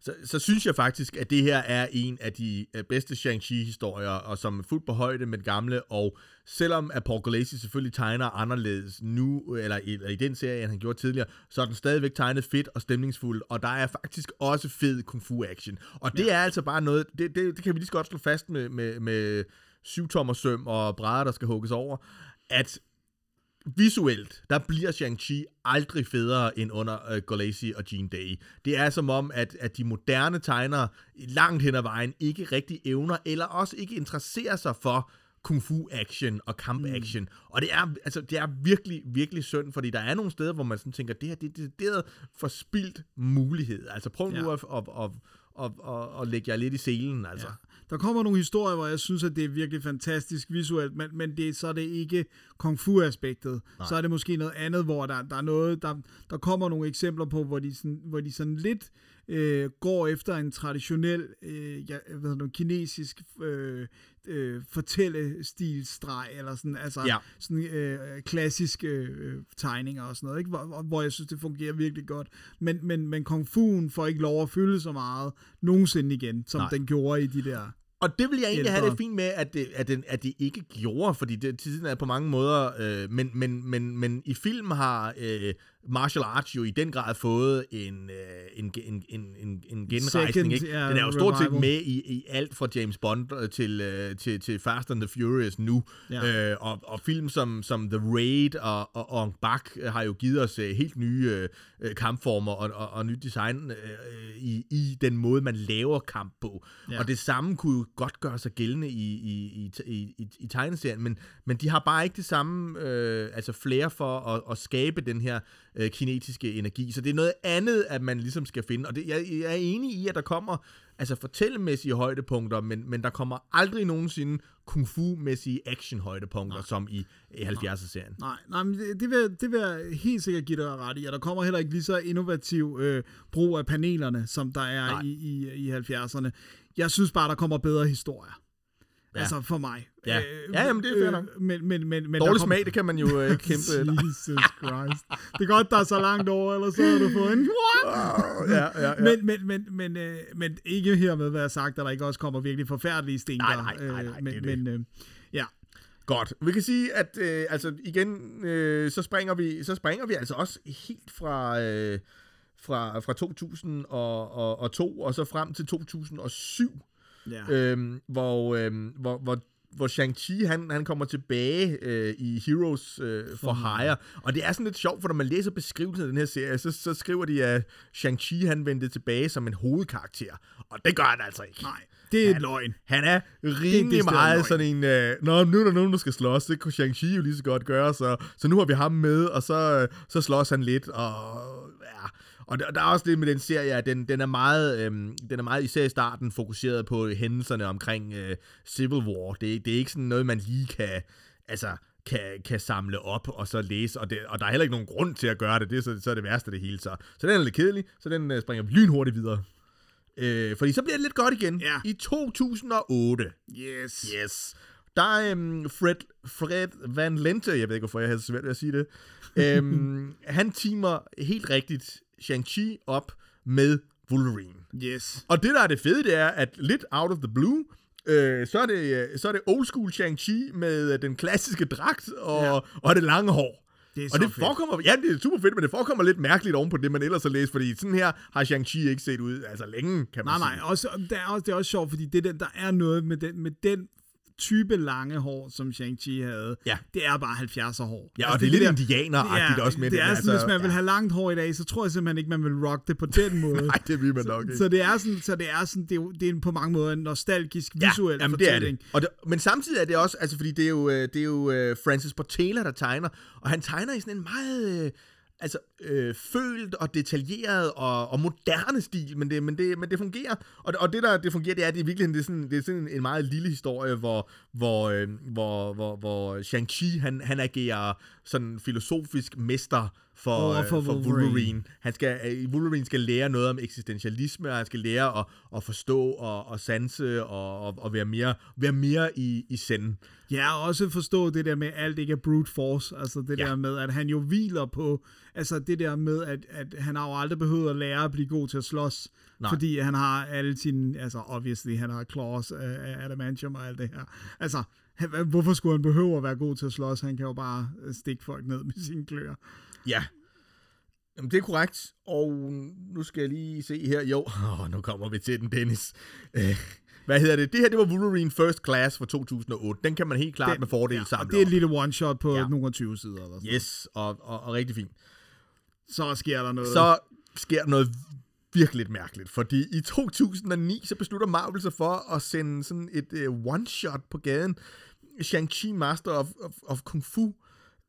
så, så synes jeg faktisk, at det her er en af de øh, bedste Shang-Chi-historier, og som er fuldt på højde med den gamle, og selvom at Paul Gulacy selvfølgelig tegner anderledes nu, eller i, eller i den serie, end han gjorde tidligere, så er den stadigvæk tegnet fedt og stemningsfuld, og der er faktisk også fed kung fu action. Og det ja. er altså bare noget, det, det, det kan vi lige så godt slå fast med, med, med syv tommer søm og brædder, der skal hugges over, at visuelt, der bliver Shang-Chi aldrig federe end under uh, Gulacy og Gene Day. Det er som om, at, at de moderne tegnere langt hen ad vejen ikke rigtig evner, eller også ikke interesserer sig for kung fu action og kamp action. Mm. Og det er, altså, det er virkelig, virkelig synd, fordi der er nogle steder, hvor man sådan tænker, det her det, er forspildt mulighed. Altså prøv nu Ja. at, at, at, at, at, at lægge jer lidt i selen, altså. Ja. Der kommer nogle historier, hvor jeg synes, at det er virkelig fantastisk visuelt, men, men det, så er det ikke kung fu-aspektet. Så er det måske noget andet, hvor der, der er noget, der, der kommer nogle eksempler på, hvor de sådan, hvor de sådan lidt øh, går efter en traditionel, øh, ja, hvad hedder det, kinesisk øh, øh, fortællestilstreg, eller sådan, altså Ja. sådan øh, klassiske øh, tegninger og sådan noget, ikke? Hvor, hvor- jeg synes, det fungerer virkelig godt. Men, men, men kung fu'en får ikke lov at fylde så meget nogensinde igen, som. Nej. den gjorde i de der Og det vil jeg egentlig have ældre. det fint med, at det, at det, at det ikke gjorde, fordi det tiden er på mange måder, øh, men, men, men, men i film har øh, martial arts jo i den grad fået en, øh, en, en, en, en, en genrejsning. Second, Ikke? Den er jo stort set revival. med i, i alt fra James Bond øh, til, øh, til, til Fast and the Furious nu. Ja. Øh, og, og film som, som The Raid og, og Ong Bak har jo givet os øh, helt nye øh, kampformer og, og, og nyt design øh, i, i den måde, man laver kamp på. Ja. Og det samme kunne jo godt gøre sig gældende i, i, i, i, i, i tegneserien, men, men de har bare ikke det samme øh, altså flere for at, at skabe den her øh, kinetiske energi. Så det er noget andet, at man ligesom skal finde. Og det, jeg, jeg er enig i, at der kommer altså fortællemæssige højdepunkter, men, men der kommer aldrig nogensinde kung fu-mæssige action-højdepunkter, som i, i 70'er-serien. Nej, nej men det, det, vil, det vil jeg helt sikkert give dig ret i, og der kommer heller ikke lige så innovativ øh, brug af panelerne, som der er Nej. i, i, i 70'erne. Jeg synes bare, der kommer bedre historier. Ja. Altså for mig. Ja. Ja, jamen, det er fair nok. Men, men, men, men Dårlig kommer- smag, det kan man jo øh, kæmpe... Jesus Christ. Det er godt, der er så langt over, eller så har du fået en... What? ja, ja, ja. Men, men, men, men, øh, men ikke hermed være sagt, at der ikke også kommer virkelig forfærdelige stinker. Nej, nej, nej, nej, øh, men, det er det. men øh, ja, Godt. Vi kan sige, at øh, altså igen, øh, så springer vi, så springer vi altså også helt fra øh, fra fra 2002 og så frem til 2007, ja. øh, hvor, øh, hvor hvor hvor Shang-Chi, han, han kommer tilbage øh, i Heroes øh, for Hire. Og det er sådan lidt sjovt, for når man læser beskrivelsen af den her serie, så, så skriver de, at Shang-Chi, han vendte tilbage som en hovedkarakter. Og det gør han altså ikke. Nej, det er et løgn. Han er rimelig meget løgn. sådan en, øh, Nå, nu er der nogen, der skal slås, det kunne Shang-Chi jo lige så godt gøre, så, så nu har vi ham med, og så, øh, så slås han lidt, og. Og der, der er også det med den serie, at den, den, er meget, øhm, den er meget, især i starten, fokuseret på hændelserne omkring øh, Civil War. Det, det er ikke sådan noget, man lige kan, altså, kan, kan samle op og så læse, og, det, og der er heller ikke nogen grund til at gøre det, det er så, så er det værste af det hele. Så, så den er lidt kedelig, så den uh, springer lynhurtigt videre. Øh, fordi så bliver det lidt godt igen. Ja. I 2008, Yes. yes, der er um, Fred, Fred Van Lente, jeg ved ikke, hvorfor jeg så svært ved at sige det, um, han timer helt rigtigt Shang-Chi op med Wolverine. Yes. Og det, der er det fede, det er, at lidt out of the blue, øh, så, er det, øh, så er det old school Shang-Chi med øh, den klassiske dragt og, Ja. og det lange hår. Det er og det fedt. forekommer, ja, det er super fedt, men det forekommer lidt mærkeligt oven på det, man ellers har læst, fordi sådan her har Shang-Chi ikke set ud, altså længe, kan man Nej, sige. nej, også, der er også, det er også sjovt, fordi det der, der er noget med den, med den type lange hår, som Shang-Chi havde. Ja. Det er bare 70'er hår. Ja, og det er lidt indianeragtigt også med det. det, er sådan, altså, hvis man vil ja. have langt hår i dag, så tror jeg simpelthen ikke, man vil rock det på den måde. Nej, det vil man nok ikke. Så det er sådan, så det er sådan, det er, det er på mange måder en nostalgisk visuel jamen, det er fortælling. det. Og det. Men samtidig er det også, altså fordi det er jo, øh, det er jo øh, Francis Portela, der tegner, og han tegner i sådan en meget... Altså, øh, følt og detaljeret og, og moderne stil, men det, men det, men det fungerer. Og, og det, der det fungerer, det er, at det i virkeligheden det er sådan, det er sådan en meget lille historie, hvor, hvor, øh, hvor, hvor, hvor Shang-Chi, han, han agerer sådan filosofisk mester for, Over øh, for for Wolverine. Wolverine. Han skal, øh, Wolverine skal lære noget om eksistentialisme, og han skal lære at, at forstå og, og sanse og, og, og være mere, være mere i, i send. Ja, og også forstå det der med, at alt ikke er brute force. Altså det Ja. der med, at han jo hviler på, altså det der med, at, at han har jo aldrig behøvet at lære at blive god til at slås. Nej. Fordi han har alle sine, altså obviously, han har claws af af adamantium og alt det her. Altså, han, hvorfor skulle han behøve at være god til at slås? Han kan jo bare stikke folk ned med sine klør. Ja. Jamen, det er korrekt. Og nu skal jeg lige se her. Jo, oh, nu kommer vi til den, Dennis. Øh, hvad hedder det? Det her, det var Wolverine First Class fra 2008. Den kan man helt klart Den- med fordel ja, samle og det er et op. lille one-shot på Ja. nogle af 20 sider. Eller sådan. Yes, og, og, og rigtig fint. Så sker der noget. så sker der noget virkelig lidt mærkeligt, fordi i 2009, så beslutter Marvel sig for at sende sådan et uh, one-shot på gaden, Shang-Chi Master of, of, of Kung Fu,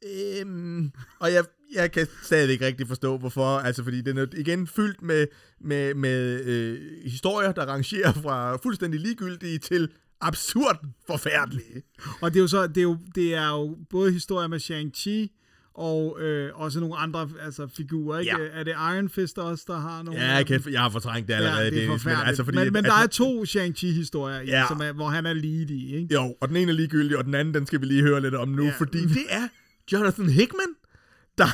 Øhm, og jeg, jeg kan stadig ikke rigtig forstå, hvorfor. Altså, fordi den er igen fyldt med, med, med øh, historier, der rangerer fra fuldstændig ligegyldige til absurd forfærdelige. Og det er jo så, det er jo, det er jo både historier med Shang-Chi, og øh, også nogle andre altså, figurer, ikke? Ja. Er det Iron Fist også, der har nogle? Ja, jeg, kan, jeg har fortrængt det allerede. Ja, det er forfærdeligt. Men, altså, fordi, men, men at- der er to Shang-Chi-historier, ja. Som er, hvor han er lead i, ikke? Jo, og den ene er ligegyldig, og den anden, den skal vi lige høre lidt om nu, ja. fordi det er Jonathan Hickman, der,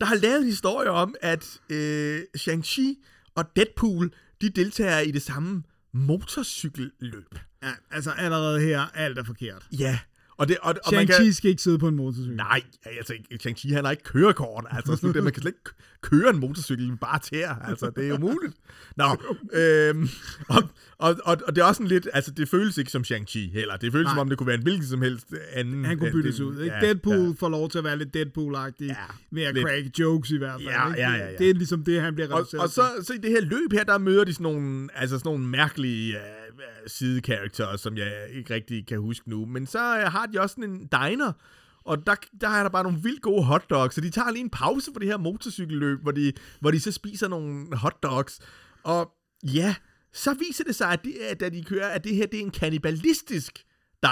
der har lavet en historie om, at øh, Shang-Chi og Deadpool, de deltager i det samme motorcykelløb. Ja, altså allerede her, alt er forkert. Ja, og, det, og, og man kan... skal ikke sidde på en motorcykel. Nej, altså, Shang-Chi, han har ikke kørekort. Altså, sådan, det, man kan slet ikke køre en motorcykel bare tæer. Altså, det er jo muligt. Nå, øhm, og, og, og, og, det er også sådan lidt, altså, det føles ikke som Shang-Chi heller. Det føles Nej. som om, det kunne være en hvilken som helst anden. Han kunne byttes ud. Ikke? ja, Deadpool ja. får lov til at være lidt Deadpool-agtig, Ja, ved at lidt. crack jokes i hvert fald. Ja, ikke? ja, ja, ja. Det er ligesom det, han bliver Og, reduceret og så, så i det her løb her, der møder de sådan nogle, altså sådan nogle mærkelige uh, Øh, sidekarakter, som jeg ikke rigtig kan huske nu. Men så øh, har de også sådan en diner, og der, der er der bare nogle vildt gode hotdogs, så de tager lige en pause for det her motorcykelløb, hvor de, hvor de så spiser nogle hotdogs. Og ja, så viser det sig, at, det, at da de kører, at det her det er en kannibalistisk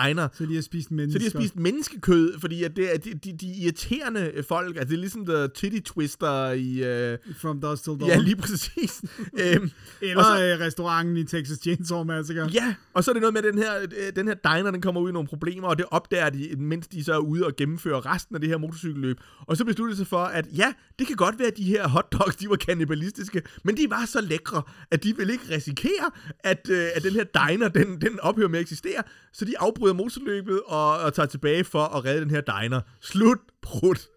diner. Så de har spist Så mennesker. de har spist menneskekød, fordi at det er de, de, de irriterende folk, altså det er ligesom The Titty Twister i... Uh, From Dust Till Dawn. Ja, lige præcis. øhm, Eller så- så, restauranten i Texas Chainsaw Massacre. ja, og så er det noget med, at den her, øh, den her diner, den kommer ud i nogle problemer, og det opdager de, mens de så er ude og gennemfører resten af det her motorcykelløb. Og så beslutter de sig for, at ja, det kan godt være, at de her hotdogs, de var kannibalistiske, men de var så lækre, at de vil ikke risikere, at, øh, at den her diner, den, den ophører med at eksistere. Så de afbryder motorløbet og, og tager tilbage for at redde den her diner. Slut, brud.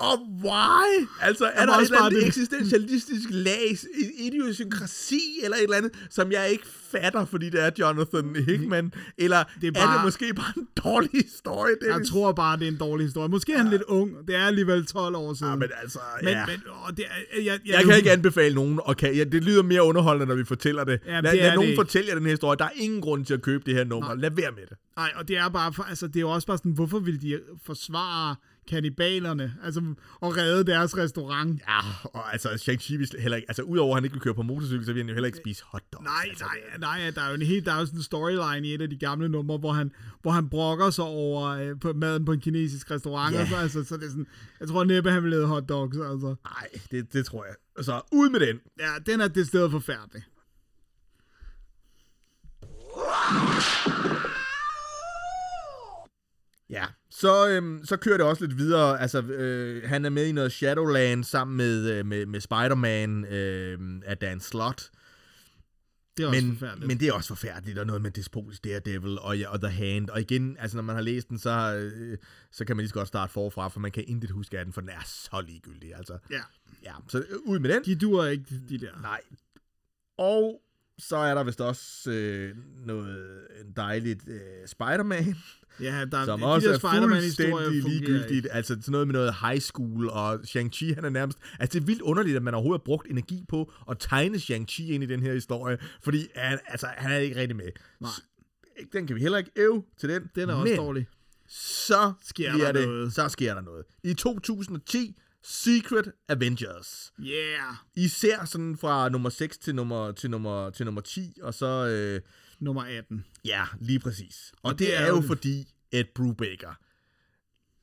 Og why? Altså, er der et eller bare andet det- eksistentialistisk lag, idiosynkrasi eller et eller andet, som jeg ikke fatter, fordi det er Jonathan Hickman? Eller Det er er, er bare- det måske bare en dårlig historie, Jeg Dennis? tror bare, det er en dårlig historie. Måske er han lidt ung. Det er alligevel 12 år siden. Ja, men altså, men, ja. men åh, det er, jeg, jeg, jeg kan ikke anbefale nogen, og kan, ja, det lyder mere underholdende, når vi fortæller det. Ja, lad det lad det nogen ikke. fortælle jer den her historie. Der er ingen grund til at købe det her nummer. Lad være med det. Nej, og det er bare, for, altså det er jo også bare sådan, hvorfor vil de forsvare kanibalerne, altså, og redde deres restaurant. Ja, og altså, Shang-Chi vil heller ikke, altså udover at han ikke vil køre på motorcykel, så vil han jo heller ikke spise hotdogs. Nej, altså, nej, nej, der er jo en helt, der er jo sådan en storyline i et af de gamle numre, hvor han, hvor han brokker sig over øh, på maden på en kinesisk restaurant, Ja. og så, altså, så det er sådan, jeg tror næppe, han vil lave hotdogs, altså. Nej, det, det tror jeg. Så ud med den. Ja, den er det sted forfærdelig. Ja, så, øhm, så kører det også lidt videre. Altså, øh, han er med i noget Shadowland sammen med, øh, med, med Spider-Man øh, af Dan Slott. Det er også Men, forfærdeligt. men det er også forfærdeligt, og noget med Despotis Daredevil og, ja, og The Hand. Og igen, altså når man har læst den, så, øh, så kan man lige så godt starte forfra, for man kan intet huske af den, for den er så ligegyldig. Altså. Ja, Ja, så øh, ud med den. de duer ikke, de, de der. Nej. Og så er der vist også øh, noget dejligt øh, Spider-Man, Ja, der, som de også er fuldstændig ligegyldigt. ikke. Altså sådan noget med noget high school, og Shang-Chi, han er nærmest... Altså det er vildt underligt, at man overhovedet har brugt energi på at tegne Shang-Chi ind i den her historie, fordi han, altså, han er ikke rigtig med. Nej. Den kan vi heller ikke æve til den. Den er også Men dårlig. så Sker der det, noget. Så sker der noget. I 2010, Secret Avengers. Yeah. Især sådan fra nummer 6 til nummer, til nummer, til nummer 10, og så... Øh, Nummer 18. Ja, lige præcis. Og, og det, det det er er jo jo- fordi Ed Brubaker,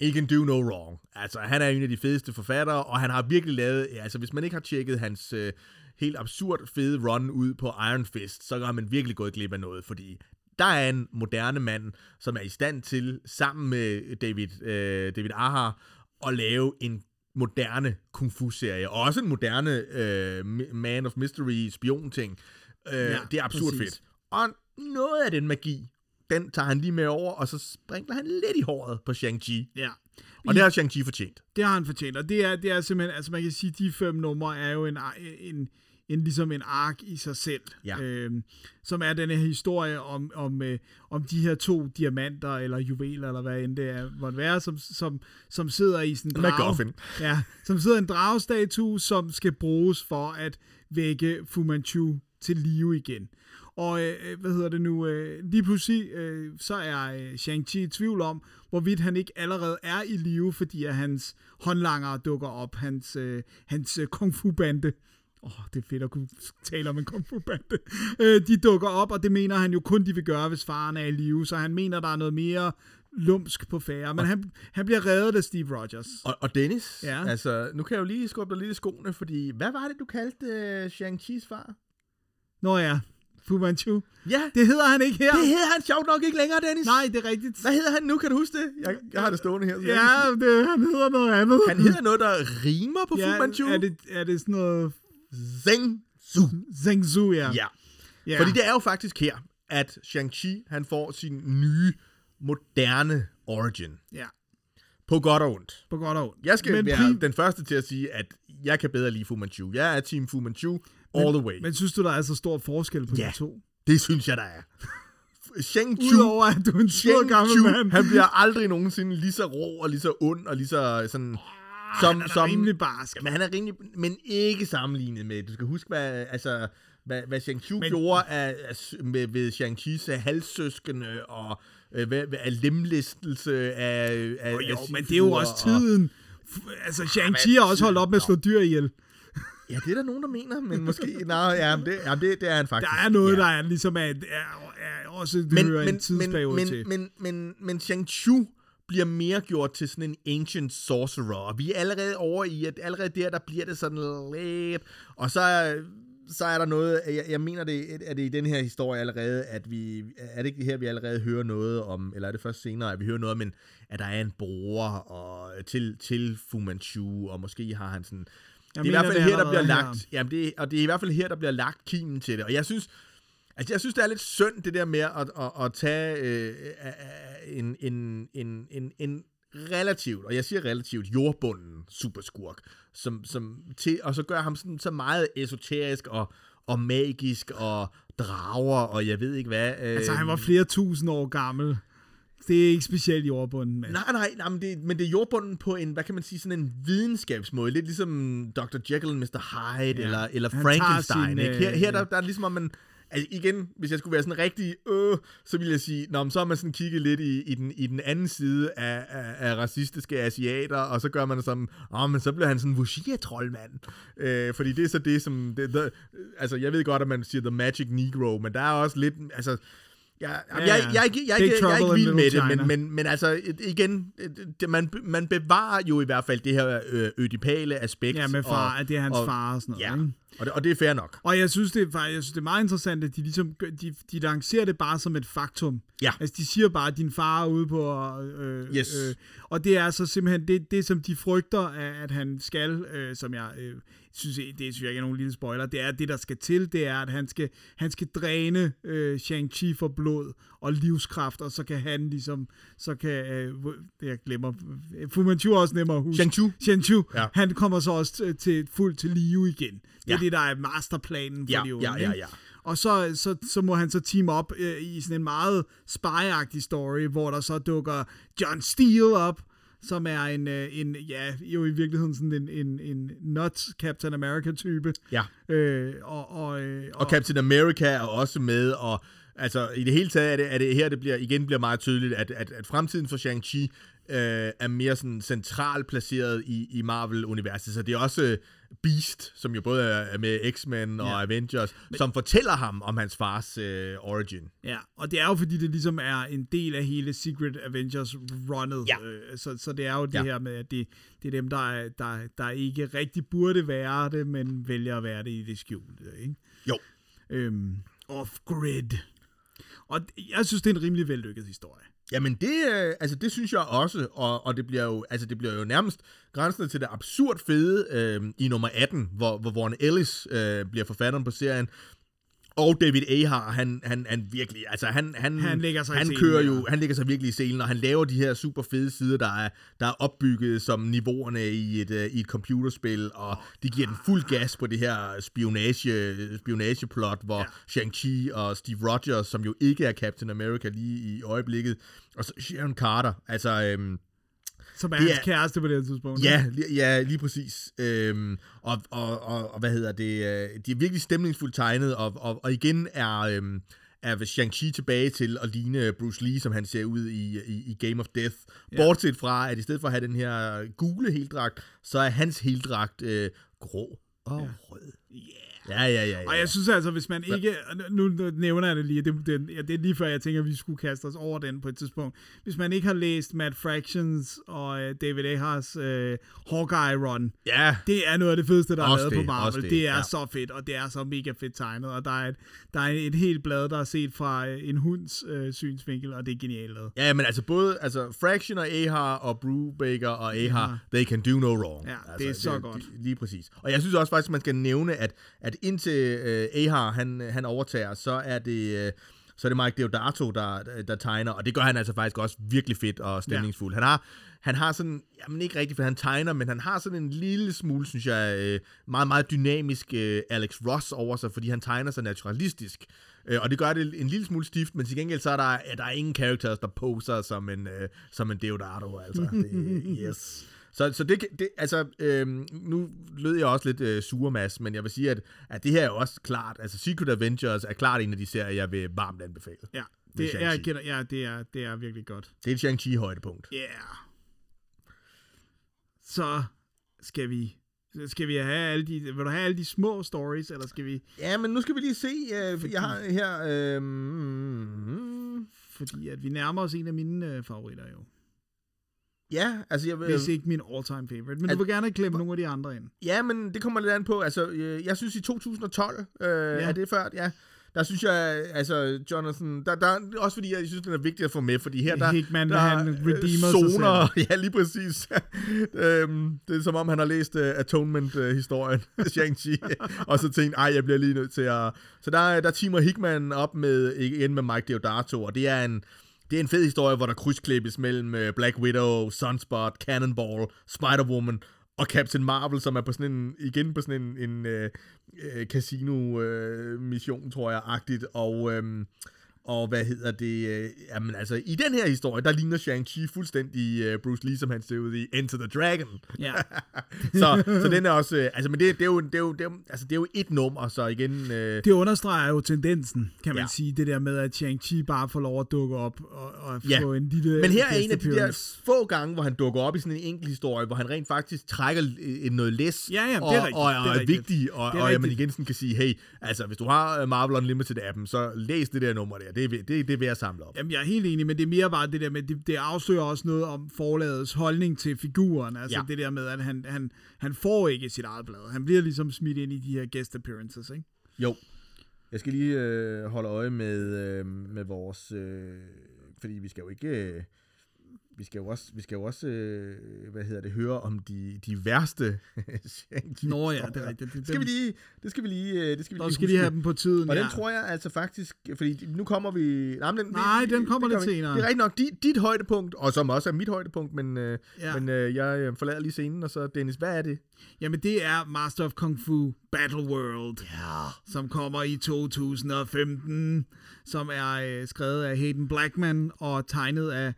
he can do no wrong. Altså, han er en af de fedeste forfattere, og han har virkelig lavet, ja, altså hvis man ikke har tjekket hans øh, helt absurd fede run ud på Iron Fist, så har man virkelig gået glip af noget, fordi der er en moderne mand, som er i stand til, sammen med David, øh, David Aha, at lave en moderne kung fu-serie, og også en moderne øh, Man of Mystery spion-ting. Øh, ja, det er absurd præcis. fedt. Og noget af den magi, den tager han lige med over, og så sprinkler han lidt i håret på Shang-Chi. Ja. Og det har Shang-Chi fortjent. Det har han fortjent, og det er, det er simpelthen, altså man kan sige, de fem numre er jo en, en, en ligesom en ark i sig selv, Ja. øhm, som er denne her historie om, om, øh, om de her to diamanter, eller juveler, eller hvad end det er, måtte være, som, som, som sidder i sådan en drage, ja, som sidder i en dragestatue, som skal bruges for at vække Fu Manchu til live igen. Og øh, hvad hedder det nu? Øh, lige pludselig øh, så er øh, Shang-Chi i tvivl om, hvorvidt han ikke allerede er i live, fordi at hans håndlanger dukker op, hans, øh, hans øh, kung fu bande. Åh, oh, det er fedt at kunne tale om en kung fu bande. Øh, de dukker op, og det mener han jo kun, de vil gøre, hvis faren er i live. Så han mener, der er noget mere lumsk på færre. Men han, han bliver reddet af Steve Rogers. Og, og Dennis, ja. altså, nu kan jeg jo lige skubbe dig lidt i skoene, fordi, hvad var det, du kaldte uh, Shang-Chi's far? Nå ja, Fu Manchu. Ja, Det hedder han ikke her. det hedder han sjovt nok ikke længere, Dennis. Nej, det er rigtigt. Hvad hedder han nu, kan du huske det? Jeg, jeg har det stående her. Ja, det, han hedder noget andet. Han hedder noget, der rimer på ja, Fu Manchu. Er det, er det sådan noget Zeng Su. Zhengzhou, ja. Ja. ja. Fordi det er jo faktisk her, at Shang-Chi, han får sin nye, moderne origin. Ja, På godt og ondt. på godt og ondt. Jeg skal men, være den første til at sige, at jeg kan bedre lide Fu Manchu. Jeg er Team Fu Manchu all the way. men synes du, der er så stor forskel på Ja. de to? Det synes jeg, der er. Shang-Chu, Udover at du er en sur gammel mand. han bliver aldrig nogensinde lige så rå og lige så ond og lige så sådan... Som, han er som, rimelig barsk. Men han er rimelig, men ikke sammenlignet med, du skal huske, hvad, altså, hvad, hvad Shang-Chi Men- men, gjorde af, af, med, ved Shang-Chis halssøskende og øh, hvad, af lemlæstelse af, af Jo, af jo, sine men det er jo også og- tiden. F- Altså, Shang-Chi men- har også holdt op med at slå dyr ihjel. Ja, det er der nogen, der mener, men måske... nej, ja, men det, ja, det, det er han faktisk. Der er noget, ja. der er ligesom er, er, er også det men, hører en men, tidsperiode men, til. men, men, men, men Shang-Chu bliver mere gjort til sådan en ancient sorcerer, og vi er allerede over i, at allerede der, der bliver det sådan lidt, og så, er- så er der noget, jeg, jeg mener det, er det i den her historie allerede, at vi, er det ikke her, vi allerede hører noget om, eller er det først senere, at vi hører noget om, en, at der er en bror og, til, til Fu Manchu, og måske har han sådan, Jeg det er i hvert fald her, der bliver lagt, jamen det, og det er i hvert fald her, der bliver lagt kimen til det. Og jeg synes, altså jeg synes, det er lidt synd, det der med at, at, at tage øh, øh, en, en, en, en, en relativt, og jeg siger relativt, jordbunden superskurk, som, som til, og så gør ham sådan så meget esoterisk og, og magisk og drager, og jeg ved ikke hvad. Øh, Altså, han var flere tusind år gammel. Det er ikke specielt jordbunden, mand. Nej, nej, nej men, det, men det er jordbunden på en, hvad kan man sige, sådan en videnskabsmåde. Lidt ligesom Dr. Jekyll and Mr. Hyde, Ja. ja. eller, eller Han Frankenstein. sin, ikke? Her, øh, her der, der er ligesom om man, altså igen, hvis jeg skulle være sådan rigtig, øh, så ville jeg sige, nå, så har man sådan kigget lidt i, i, den, i den anden side af, af, af racistiske asiater, og så gør man det som, åh, men så bliver han sådan en wuxia-troldmand. Øh, fordi det er så det, som, det, the, altså jeg ved godt, at man siger the magic negro, men der er også lidt, altså, Ja, ja, jeg, jeg, jeg, jeg, jeg, jeg, jeg er ikke vild med det, men, men, men altså, igen, det, man, man bevarer jo i hvert fald det her øh, ødipale aspekt. Ja, med far, og, at det er hans og, far og sådan noget. Ja, ikke? Og det, og det er fair nok. Og jeg synes, det er, jeg synes, det er meget interessant, at de ligesom, de, de lancerer det bare som et faktum. Ja. Altså, de siger bare, at din far er ude på... Øh, Yes. øh, og det er så simpelthen det, det som de frygter, at, at han skal, øh, som jeg øh, synes, det synes jeg ikke er nogen lille spoiler, det er, at det, der skal til, det er, at han skal, han skal dræne øh, Shang-Chi for blod og livskraft, og så kan han ligesom, så kan, øh, det jeg glemmer, Fu Manchu er også nemmere at huske. Shang-Chu. Shang-Chu, Ja. han kommer så også til, fuldt til live igen. Det er Ja. det, der er masterplanen for Ja, de unge. ja, ja, ja. Og så, så, så må han så team op øh, i sådan en meget spy story, hvor der så dukker John Steele op, som er en, øh, en ja, jo i virkeligheden sådan en, en, en nuts Captain America-type. Ja. Øh, og, og, øh, Og Captain America er også med, og altså i det hele taget er det, er det her, det bliver, igen bliver meget tydeligt, at, at, at fremtiden for Shang-Chi øh, er mere sådan centralt placeret i, i Marvel-universet. Så det er også øh, Beast, som jo både er med X-Men og Ja. Avengers, Men... som fortæller ham om hans fars øh, origin. Ja, og det er jo fordi, det ligesom er en del af hele Secret Avengers-runnet. Ja. Øh, så, så det er jo det Ja. her med, at det, det er dem, der, er- der, der ikke rigtig burde være det, men vælger at være det i det skjulte. Ikke? Jo. Øhm, off-grid. Og jeg synes, det er en rimelig vellykket historie. Jamen det, øh, altså det synes jeg også, og, og det bliver jo, altså det bliver jo nærmest grænsende til det absurd fede øh, i nummer 18, hvor, hvor Warren Ellis øh, bliver forfatteren på serien, og David Ahar, han, han, han virkelig, altså han, han, Han lægger sig han kører ja. jo, han lægger sig virkelig i selen, og han laver de her super fede sider, der er, der er opbygget som niveauerne i et, uh, i et computerspil, og de giver den fuld gas på det her spionage, spionageplot, hvor ja. Shang-Chi og Steve Rogers, som jo ikke er Captain America lige i øjeblikket, og så Sharon Carter, altså... Øhm, Som er Det hans er- kæreste på det her tidspunkt. Ja, ja, lige præcis. Øhm, og, og, og, og hvad hedder det? øh, De er virkelig stemningsfuldt tegnet, og, og, og igen er, øhm, er Shang-Chi tilbage til at ligne Bruce Lee, som han ser ud i, i, i Game of Death. Ja. Bortset fra, at i stedet for at have den her gule heldragt, så er hans heldragt øh, grå og Ja. rød. Ja, ja, ja, ja. Og jeg synes altså, hvis man ikke... Nu nu nævner jeg det lige, det, det, ja, det er lige før, jeg tænker, at vi skulle kaste os over den på et tidspunkt. Hvis man ikke har læst Matt Fractions og øh, David Ahars øh, Hawkeye-run, ja, det er noget af det fedeste, der er Også lavet det, på Marvel. Det, det, det er ja. så fedt, og det er så mega fedt tegnet, og der er et, der er et helt blad, der er set fra øh, en hunds øh, synsvinkel, og det er genialt lavet. Ja, men altså både altså Fraction og Ahar og Brubaker og Ahar, they can do no wrong. Ja, altså, det er så godt. De, lige præcis. Og jeg synes også faktisk, man skal nævne, at, at indtil øh, Ahar han, han overtager, så er det... Øh, så er det Mike Deodato, der, der tegner, og det gør han altså faktisk også virkelig fedt og stemningsfuld. Ja. Han har, han har sådan, jamen ikke rigtigt, for han tegner, men han har sådan en lille smule, synes jeg, øh, meget, meget dynamisk øh, Alex Ross over sig, fordi han tegner så naturalistisk. Øh, og det gør det en lille smule stift, men til gengæld så er der, er der ingen characters, der poser som en, som en Deodato, altså. Det, yes. Så, så det, det, altså, øhm, nu lød jeg også lidt øh, surmas, men jeg vil sige, at, at det her er jo også klart, altså Secret Avengers er klart en af de serier, jeg vil varmt anbefale. Ja, det er, Shang-Chi. kender, ja, det er, det er virkelig godt. Det er et Shang-Chi-højdepunkt. Ja. Yeah. Så skal vi skal vi have alle de, vil du have alle de små stories, eller skal vi, Ja, men nu skal vi lige se, øh, jeg har her... Øh, mm, fordi at vi nærmer os en af mine øh, favoritter jo. Ja, altså jeg vil... Hvis ikke min all-time favorite. Men At- du vil gerne klemme nogle af de andre ind. Ja, men det kommer lidt an på. Altså, øh, jeg synes i 2012, øh, ja. er det før, ja. Der synes jeg, altså, Jonathan, der, der, også fordi jeg synes, den er vigtig at få med, fordi her der, Hickman, der han redeemer sig zoner, ja, lige præcis. øhm, det er som om, han har læst uh, Atonement-historien, Shang-Chi, og så tænkt, ej, jeg bliver lige nødt til at... Så der, der teamer Hickman op med, igen med Mike Deodato, og det er en, det er en fed historie, hvor der krydsklippes mellem øh, Black Widow, Sunspot, Cannonball, Spider-Woman og Captain Marvel, som er på sådan en, igen på sådan en, en øh, øh casino-mission, øh, tror jeg, agtigt. Og, øh, og hvad hedder det? Øh, jamen altså, i den her historie, der ligner Shang-Chi fuldstændig øh, Bruce Lee, som han ser ud i Enter the Dragon. Ja. så, så den er også, øh, altså, men det, det, er jo, det, er jo, det, er jo, altså, det er jo et nummer, så igen, øh, Det understreger jo tendensen, kan man Ja. sige, det der med, at Shang-Chi bare får lov at dukke op og, og Ja. få en lille Men her er en af de der få gange, hvor han dukker op i sådan en enkelt historie, hvor han rent faktisk trækker øh, noget læs, Ja, ja, det er og, rigtigt, og, og det er er vigtig, og, Det er og man rigtigt. igen sådan kan sige, hey, altså hvis du har øh, Marvel Unlimited-appen, så læs det der nummer der, det det, det ved at samle op. Jamen, jeg er helt enig, men det er mere bare det der med, det, det afslører også noget om forlagets holdning til figuren. Altså ja. det der med, at han, han, han får ikke sit eget blad. Han bliver ligesom smidt ind i de her guest appearances, ikke? Jo. Jeg skal lige øh, holde øje med, øh, med vores... Øh, fordi vi skal jo ikke... Øh, vi skal jo også, vi skal jo også øh, hvad hedder det, høre om de, de værste Nå ja, det er rigtigt. Det, Det skal vi lige, det skal vi lige, øh, det skal vi Nå, lige skal de huske. have dem på tiden, Og ja. den tror jeg altså faktisk, fordi nu kommer vi... Nej, den, Nej, den kommer lidt vi. senere. Det er rigtigt nok dit, dit højdepunkt, og som også er mit højdepunkt, men, øh, Ja. men øh, jeg øh, forlader lige scenen, og så Dennis, hvad er det? Jamen, det er Master of Kung Fu Battle World, ja. som kommer i 2015, som er øh, skrevet af Hayden Blackman og tegnet af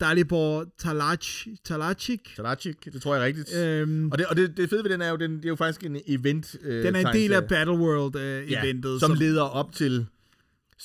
Dalibor Talach, Talachik. Talachik, det tror jeg er rigtigt. Øhm, Og det, og det, det fede ved den er jo, den, det er jo faktisk en event øh, den er en del af. Battle World øh, ja, eventet, som leder op til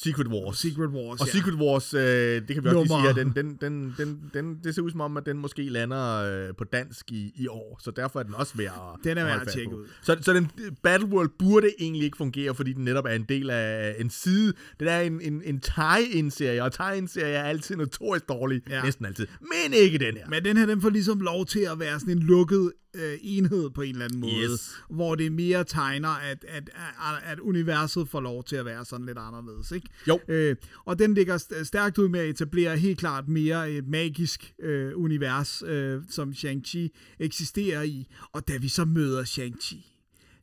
Secret Wars. Secret Wars, og ja. Secret Wars, øh, det kan vi også lige sige, at den, den, den, den, den, det ser ud som om, at den måske lander øh, på dansk i, i år, så derfor er den også værd at Den er værd at tjekke ud. Så, så den Battle World burde egentlig ikke fungere, fordi den netop er en del af en side. Den er en, en, en tie-in-serie, og tie-in-serie er altid notorisk dårlig. Ja. næsten altid. Men ikke den her. Men den her, den får ligesom lov til at være sådan en lukket øh, enhed på en eller anden måde. Yes. Hvor det mere tegner, at, at, at, at universet får lov til at være sådan lidt anderledes. Ikke? Jo. Øh, og den ligger st- stærkt ud med at etablere helt klart mere et magisk øh, univers, øh, som Shang-Chi eksisterer i. Og da vi så møder Shang-Chi,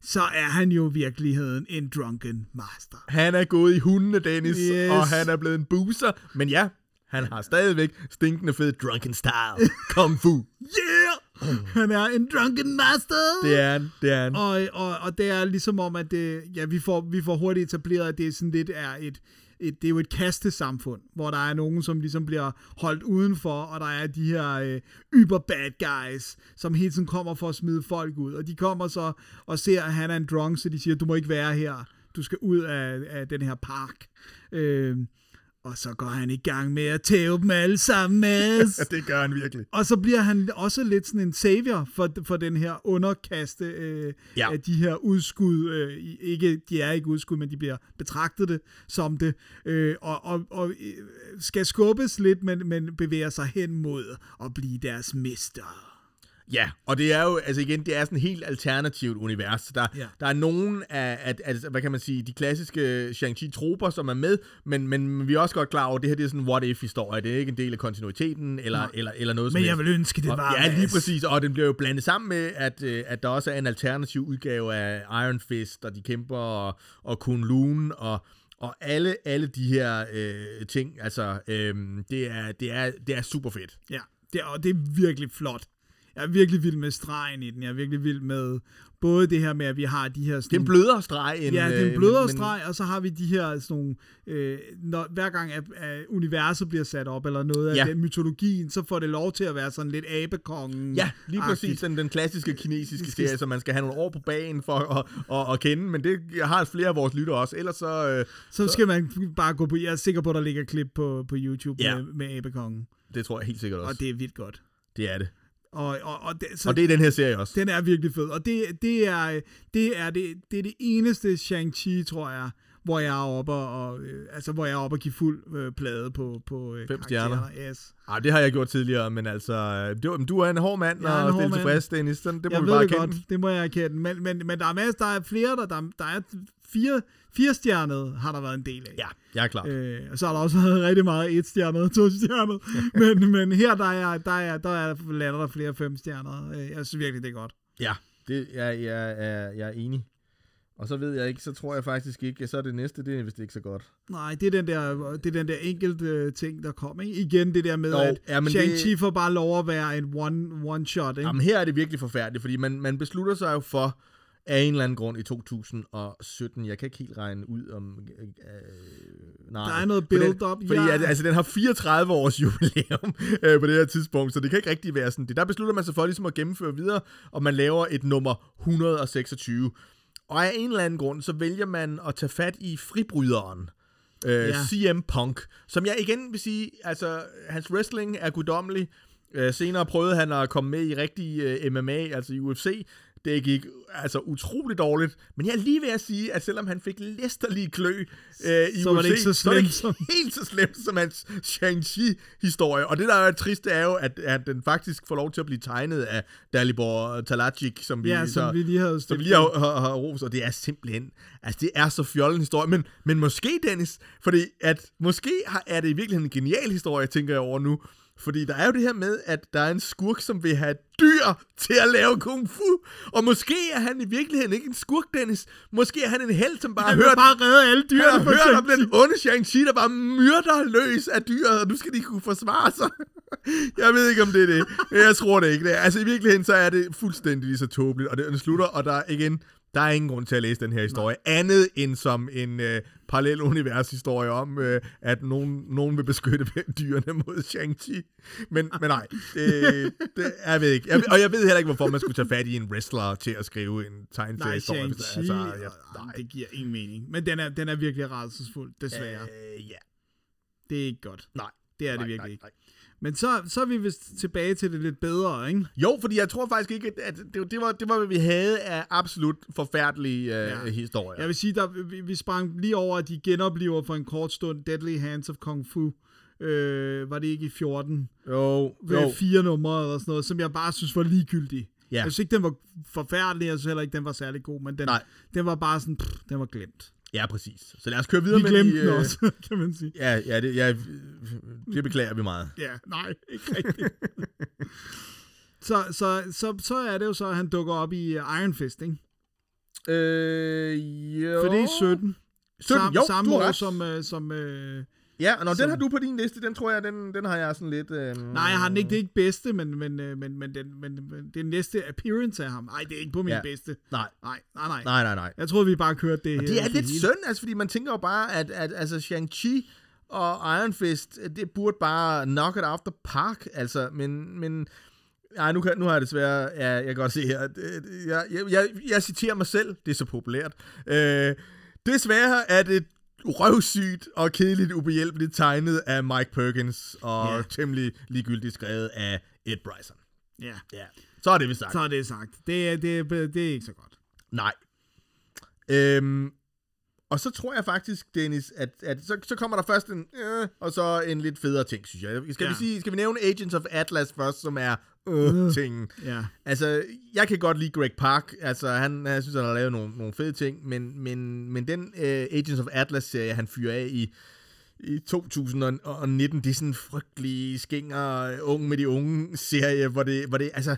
så er han jo i virkeligheden en drunken master. Han er gået i hundene, Dennis, Yes. og han er blevet en booster. Men ja, han har stadigvæk stinkende fed drunken style. Kung fu. Yeah! Han er en drunken master! Det er han, det er han. Og, og, og det er ligesom om, at det, ja, vi, får, vi får hurtigt etableret, at det sådan lidt er et, et, det er jo et kastesamfund, hvor der er nogen, som ligesom bliver holdt udenfor, og der er de her øh, yber bad guys, som hele tiden kommer for at smide folk ud. Og de kommer så og ser, at han er en drunk, så de siger, du må ikke være her. Du skal ud af, af den her park. Øh, og så går han i gang med at tæve dem alle sammen, Mads. det gør han virkelig. Og så bliver han også lidt sådan en savior for, for den her underkaste øh, Ja. af de her udskud. Øh, ikke, de er ikke udskud, men de bliver betragtet det som det. Øh, og og, og øh, skal skubbes lidt, men, men bevæger sig hen mod at blive deres mester. Ja, og det er jo, altså igen, det er sådan et helt alternativt univers. Der, Ja. der er nogen af, af, af, hvad kan man sige, de klassiske Shang-Chi-troper, som er med, men, men vi er også godt klar over, at det her det er sådan en what-if-historie. Det er ikke en del af kontinuiteten, eller, eller, eller noget som Men jeg vil ønske, det Og- var Ja, lige præcis, og den bliver jo blandet sammen med, at, øh, at der også er en alternativ udgave af Iron Fist, og de kæmper, og, og Kun Lun, og, og alle, alle de her øh, ting, altså, øh, det, er, det, er, det er super fedt. Ja, det er, og det er virkelig flot. Jeg er virkelig vild med stregen i den. Jeg er virkelig vild med både det her med, at vi har de her... Det er Sådan, en blødere streg end... Ja, det er øh, en blødere men- streg, og så har vi de her sådan nogle, øh, når, hver gang at, at universet bliver sat op, eller noget af Ja. den mytologien, så får det lov til at være sådan lidt abekongen Ja, lige præcis den, den klassiske kinesiske skal- serie, som man skal have nogle år på banen for at, at, at kende, men det har flere af vores lyttere også. Ellers så... Øh, Så skal man bare gå på, jeg er sikker på, at der ligger klip på, på YouTube Ja. med, med abekongen, det tror jeg helt sikkert også. og det er vildt godt. det er det. Og, og, og, det, så Og det er den her serie også. Den er virkelig fed, og det, det, er, det, er, det, det er det eneste Shang-Chi, tror jeg, hvor jeg er oppe og, øh, altså, hvor jeg er oppe og give fuld øh, plade på, på øh, Fem stjerner. Yes. Ej, det har jeg gjort tidligere, men altså... øh, Det, men du er en hård mand, og stille mand. tilfreds, Dennis. Den, det må jeg vi bare det kende. godt, det må jeg erkende. Men, men, men der er masser, der er flere, der, der, der er fire, fire stjernede, har der været en del af. Ja, jeg er klar. Øh, og så har der også været rigtig meget et stjernet og to stjernet. men, men her, der er, der er, der er, lander der flere fem stjerner. Øh, Jeg synes virkelig, det er godt. Ja, det, jeg, jeg, jeg, jeg er enig. Og så ved jeg ikke, så tror jeg faktisk ikke, så er det næste, det er vist ikke så godt. Nej, det er den der, det er den der enkelte øh, ting, der kom. Ikke? Igen det der med, Jo, at ja, men det- Shang-Chi får bare lov at være en one, one shot. Ikke? Jamen her er det virkelig forfærdeligt, fordi man, man beslutter sig jo for, af en eller anden grund i 2017. Jeg kan ikke helt regne ud om... Øh, øh, nej. Der er noget build-up, Fordi ja. at, altså, den har 34 års jubilæum øh, på det her tidspunkt, så det kan ikke rigtig være sådan. Det der beslutter man sig for ligesom at gennemføre videre, og man laver et nummer 126. Og af en eller anden grund, så vælger man at tage fat i fribryderen. Øh, Ja. CM Punk, som jeg igen vil sige, altså hans wrestling er guddommelig. Øh, senere prøvede han at komme med i rigtig øh, MMA, altså i UFC. Det gik altså utroligt dårligt. Men jeg er lige ved at sige, at selvom han fik læsterlige klø øh, i Så var det ikke så så er det ikke helt så slemt som hans Shang-Chi-historie. Og det, der er trist, er jo, at, at den faktisk får lov til at blive tegnet af Dalibor Talajic, som vi, Ja, så, som vi lige havde som vi lige har, har, har ros, og det er simpelthen, altså det er så fjollen historie, men, men måske Dennis, fordi at måske har, er det i virkeligheden en genial historie, tænker jeg over nu, fordi der er jo det her med, at der er en skurk, som vil have dyr til at lave kung fu, og måske er han i virkeligheden ikke en skurk, Dennis, måske er han en held, som bare har Han hørt, bare redde alle han dyrene har hørt om den onde Shang-Chi, der bare myrder løs af dyret, og nu skal de kunne forsvare sig. Jeg ved ikke, om det er det. men Jeg tror det ikke. Det er. Altså i virkeligheden, så er det fuldstændig lige så tåbeligt, og det, den slutter, og der er igen, der er ingen grund til at læse den her historie, Nej. andet end som en øh, parallel univers-historie om, øh, at nogen, nogen vil beskytte dyrene mod Shang-Chi. Men, men nej, det, det, jeg ved ikke. Jeg, og jeg ved heller ikke, hvorfor man skulle tage fat i en wrestler til at skrive en Nej, tegneseriehistorie. Shang-Chi, Altså, altså, jeg, nej. det giver ingen mening. Men den er, den er virkelig rædselsfuld, desværre. Øh, ja. Det er ikke godt. Nej. Det er nej, det virkelig nej, ikke. nej. Men så, så er vi vist tilbage til det lidt bedre, ikke? Jo, fordi jeg tror faktisk ikke, at det, det, var, det var, hvad vi havde af absolut forfærdelige øh, Ja. historier. Jeg vil sige, der, vi, vi sprang lige over, at de genoplever for en kort stund Deadly Hands of Kung Fu. Øh, var det ikke i 14? Jo, Ved jo. fire numre eller sådan noget, som jeg bare synes var ligegyldig. Ja. Jeg synes ikke, den var forfærdelig, jeg synes heller ikke, den var særlig god, men den, Nej. den var bare sådan, pff, den var glemt. Ja, præcis. Så lad os køre videre Vi med glemte de, den øh, også, kan man sige. Ja, ja, det, ja, det beklager vi meget. Ja, nej, ikke rigtigt. så, så, så, så er det jo så, at han dukker op i uh, Iron Fist, ikke? Øh, jo. For det er 17. 17, Sam, jo, samme år som... Som uh, Ja, og når som- den har du på din liste, den tror jeg, den, den har jeg sådan lidt... Øh, nej, jeg har den ikke. Det er ikke bedste, men, men, øh, men, men, den, men, men det er næste appearance af ham. Nej, det er ikke på min Ja. bedste. Nej, Nej, nej, nej. nej, nej, nej. Jeg troede, vi bare kørte det Og det er lidt hele. synd, altså, fordi man tænker jo bare, at, at altså, Shang-Chi og Iron Fist, det burde bare knock it the park, altså, men, men ej, nu, kan, nu har jeg desværre, ja, jeg kan godt se her, øh, jeg, jeg, jeg, jeg citerer mig selv, det er så populært, øh, desværre er det røvsygt og kedeligt ubehjælpeligt tegnet af Mike Perkins, og yeah. temmelig ligegyldigt skrevet af Ed Bryson. Ja, Ja, så er det vi sagt. så er det sagt. Det er, det, er, det er ikke så godt. Nej. Øhm, og så tror jeg faktisk, Dennis, at, at så, så kommer der først en, øh, og så en lidt federe ting, synes jeg. Skal. Ja. vi, sige, skal vi nævne Agents of Atlas først, som er øh, tingen? Ja. Altså, jeg kan godt lide Greg Park. Altså, han, jeg synes, han har lavet nogle, nogle fede ting, men, men, men den øh, Agents of Atlas-serie, han fyrer af i, i 2019, det er sådan en frygtelig skinger, ung med de unge serie, hvor det, hvor det altså,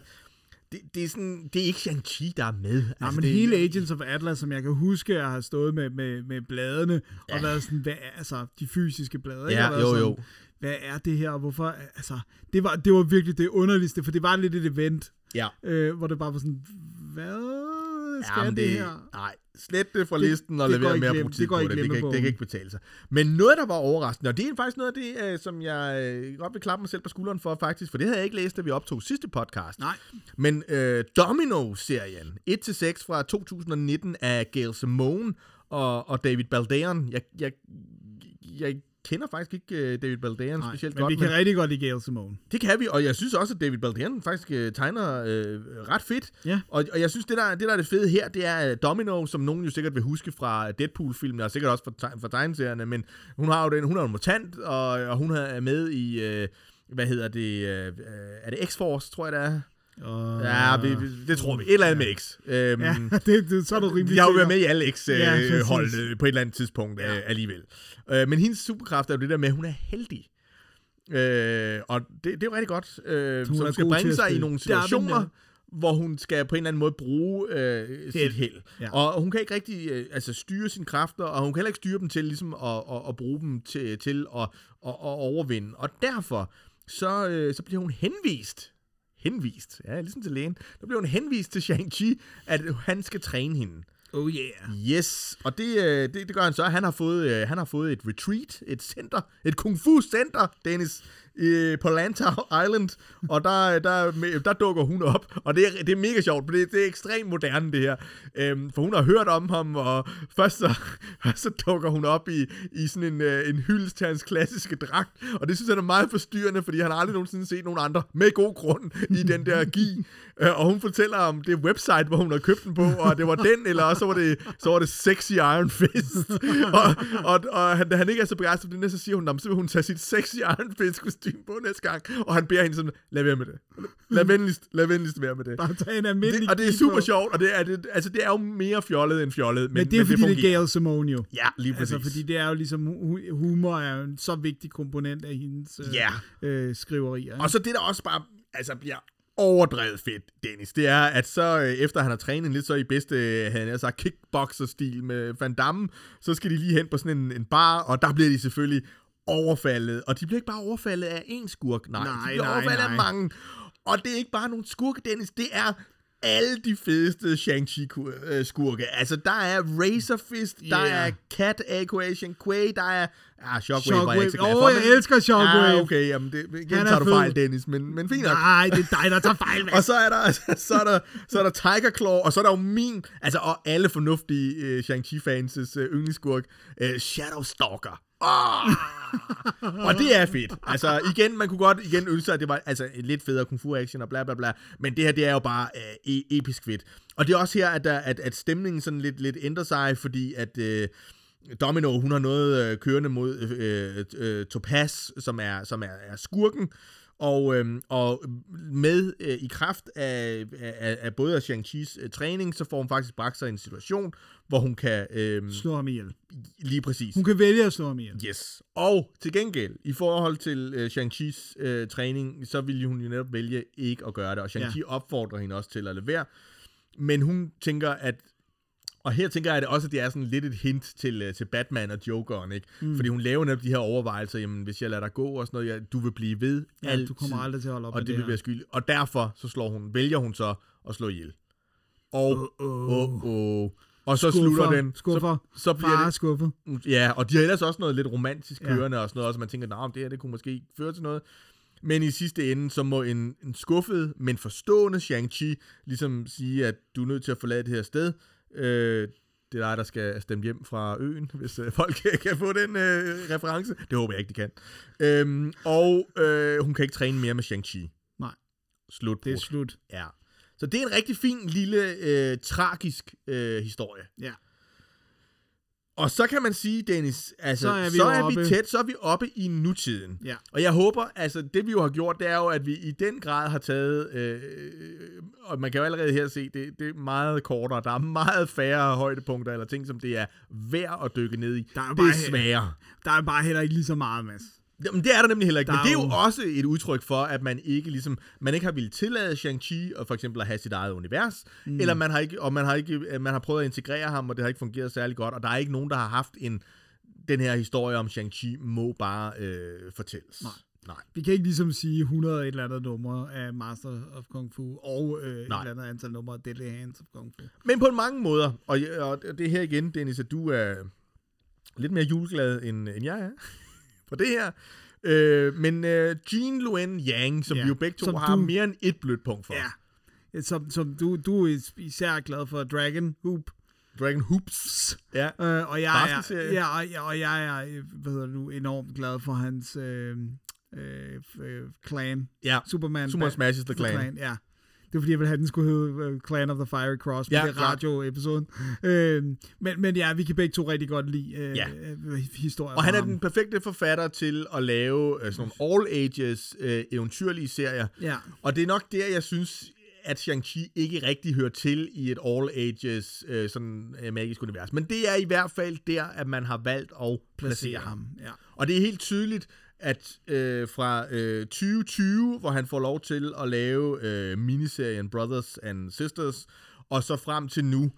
det, det er sådan, det er ikke Shang-Chi, der er med. Nej, altså, men det, hele Agents of Atlas, som jeg kan huske, jeg har stået med, med, med bladene, ja. og været sådan, hvad altså, de fysiske blade? Ja, jo, sådan, jo. Hvad er det her, og hvorfor, altså, det var, det var virkelig det underligste, for det var lidt et event, Ja. øh, hvor det bare var sådan, hvad skal Jamen, det, her? Nej, slet det fra Det- listen og det glem- bruge det tid går på det. Det kan, ikke, det kan ikke betale sig. Men noget, der var overraskende, og det er faktisk noget af det, øh, som jeg øh, godt vil klappe mig selv på skulderen for, faktisk, for det havde jeg ikke læst, da vi optog sidste podcast. Nej. Men øh, Domino-serien, 1-6 fra 2019 af Gail Simone og, og David Balderon. Jeg, jeg, jeg kender faktisk ikke øh, David Balderon Nej, specielt men godt, vi kan rigtig godt lide Gail Simone. det kan vi, og jeg synes også, at David Balderon faktisk øh, tegner øh, ret fedt. Ja. Og, og jeg synes, det der, det der er det fede her, det er Domino, som nogen jo sikkert vil huske fra Deadpool-filmen, og sikkert også fra, fra tegneserierne, men hun har jo den, hun er jo mutant, og, og hun er med i, øh, hvad hedder det, øh, er det X-Force, tror jeg det er? Og, Ja, vi, vi, det tror vi. Et eller andet med X. Øhm, ja, det, det, så er du rimelig de har jo været med i alle Ja, X-hold præcis. øh, på et eller andet tidspunkt ja. Ja. øh, alligevel. Øh, men hendes superkraft er jo det der med, at hun er heldig. Øh, og det, det er jo rigtig godt. Øh, så hun skal bringe sig i nogle situationer, ja. hvor hun skal på en eller anden måde bruge øh, sit Held. held. Ja. Og hun kan ikke rigtig øh, altså styre sine kræfter, og hun kan heller ikke styre dem til ligesom at, at, at bruge dem til, til at, at, at overvinde. Og derfor så, øh, så bliver hun henvist henvist, ja, ligesom til lægen, der bliver hun henvist til Shang-Chi, at han skal træne hende. Oh yeah. Yes, og det, øh, det, det gør han så. Han har fået, øh, han har fået et retreat, et center, et kung fu center, Dennis, i, på Lantau Island, og der, der, der dukker hun op, og det er, det er mega sjovt, for det, det er ekstremt moderne det her, øhm, for hun har hørt om ham, og først så, først så dukker hun op i, i sådan en, øh, en hyldest til hans klassiske dragt, og det synes han er meget forstyrrende, fordi han har aldrig nogensinde set nogen andre, med god grund, i den der gi, øh, og hun fortæller om det website, hvor hun har købt den på, og det var den, eller også så var det, så var det Sexy Iron Fist, og, og, og han, da han ikke er så begejstret for det, så siger hun, "Nå, men så vil hun tage sit Sexy Iron Fist kostume på næste gang, og han beder hende sådan, lad være med det. Lad venligst, lad venligst være med det. Bare tage en almindelig det og det er super på. sjovt, og det er, det, altså, det er jo mere fjollet end fjollet, men, Men det er men fordi, det, fungerer. er Gail Simone jo. Ja, lige præcis. Altså, fordi det er jo ligesom, hu- humor er jo en så vigtig komponent af hendes øh, Ja. øh, skriverier. Og så det, der også bare altså, bliver overdrevet fedt, Dennis, det er, at så øh, efter han har trænet lidt så i bedste, øh, han har sagt, kickboxer-stil med Van Damme, så skal de lige hen på sådan en, en bar, og der bliver de selvfølgelig overfaldet. Og de bliver ikke bare overfaldet af én skurk, nej, Nej, de bliver nej, overfaldet nej. af mange. Og det er ikke bare nogle skurke, Dennis, det er alle de fedeste Shang-Chi-skurke. Altså, der er Razor Fist, der Yeah. er Cat Equation Quay, der er... Ah, Shockwave, var jeg ikke så glad Shockwave. for. Åh, jeg men- elsker Shockwave. Ah, okay, jamen det, igen er tager du fejl, Dennis, men, men fint nok. Nej, det er dig, der tager fejl, mand. Og så er der, så er der, så er der Tiger Claw, og så er der jo min, altså og alle fornuftige uh, Shang-Chi-fans' uh, yndlingsskurk, uh, Shadow Stalker. Oh! og det er fedt. Altså igen, man kunne godt igen ønske sig, at det var altså en lidt federe kung fu action og bla bla bla, men det her, det er jo bare øh, e- episk fedt. Og det er også her, at, der, at, at stemningen sådan lidt, lidt ændrer sig, fordi at... Øh, Domino, hun har noget øh, kørende mod øh, øh, Topaz, som er, som er, er skurken, og, øh, og med øh, i kraft af, af, af både af Shang-Chi's øh, træning, så får hun faktisk bragt sig i en situation, hvor hun kan øh, Slå ham ihjel. lige præcis. Hun kan vælge at slå ham ihjel. Yes. Og til gengæld, i forhold til øh, Shang-Chi's øh, træning, så ville hun jo netop vælge ikke at gøre det, og Shang-Chi Ja. opfordrer hende også til at lade være. Men hun tænker, at og her tænker jeg at det også, at det er sådan lidt et hint til, øh, til Batman og Jokeren, ikke? Mm. Fordi hun laver netop de her overvejelser, jamen hvis jeg lader dig gå og sådan noget, ja, du vil blive ved Ja, altid, du kommer aldrig til at holde op og det det vil være skyldig. Og derfor så slår hun, vælger hun så at slå ihjel. Og, Uh-oh. oh, oh, og så Skuffer, slutter den. skuffer. Så, så bliver Far det, skuffet. Ja, og de har ellers også noget lidt romantisk Ja. kørende og sådan noget, så man tænker, nah, det her det kunne måske føre til noget. Men i sidste ende, så må en, en skuffet, men forstående Shang-Chi ligesom sige, at du er nødt til at forlade det her sted. Øh, det er dig, der skal stemme hjem fra øen, hvis øh, folk kan, få den øh, reference. Det håber jeg ikke, de kan. Øhm, og øh, hun kan ikke træne mere med Shang-Chi. Nej. Slut. Det er slut. Ja. Så det er en rigtig fin, lille, øh, tragisk øh, historie. Ja. Og så kan man sige, Dennis, altså, Så er vi så er oppe. vi tæt, så er vi oppe i nutiden. Ja. Og jeg håber, altså det vi jo har gjort, det er jo, at vi i den grad har taget, øh, og man kan jo allerede her se, det, det er meget kortere, der er meget færre højdepunkter eller ting, som det er værd at dykke ned i. Der er bare- er sværere. Der er bare heller ikke lige så meget, Mads. Jamen, det er der nemlig heller ikke, Der men det er jo også et udtryk for, at man ikke ligesom, man ikke har ville tillade Shang-Chi og for eksempel at have sit eget univers, mm. eller man har ikke, og man har ikke, man har prøvet at integrere ham, og det har ikke fungeret særlig godt, og der er ikke nogen, der har haft en, den her historie om Shang-Chi må bare øh, fortælles. Nej. Nej. Vi kan ikke ligesom sige 100 et eller andet nummer af Master of Kung Fu, og øh, et eller andet antal numre af Deadly Hands of Kung Fu. Men på mange måder, og, og det er her igen, Dennis, at du er lidt mere juleglad, end, end jeg er på det her. Øh, men øh, Jean Luen Yang, som Ja, vi jo begge to har du- mere end et blødt punkt for. Ja. Som, som du, du er især glad for Dragon Hoop. Dragon Hoops. Ja. Øh, og jeg er, ja, og, jeg, og jeg er, hvad hedder nu, enormt glad for hans øh, øh, øh, clan. Ja. Superman. Superman Ba- Smashes the Clan. Ja. Det var fordi, jeg ville have, den skulle hedde uh, Clan of the Fiery Cross, Ja, det radio-episoden. Øh, men, men ja, vi kan begge to rigtig godt lide øh, Ja. øh, historier. Og han er ham. den perfekte forfatter til at lave øh, sådan nogle all-ages øh, eventyrlige serier. Ja. Og det er nok der, jeg synes, at Shang-Chi ikke rigtig hører til i et all-ages øh, sådan øh, magisk univers. Men det er i hvert fald der, at man har valgt at placere ham. Ja. Og det er helt tydeligt, at øh, fra øh, 2020, hvor han får lov til at lave øh, miniserien Brothers and Sisters, og så frem til nu,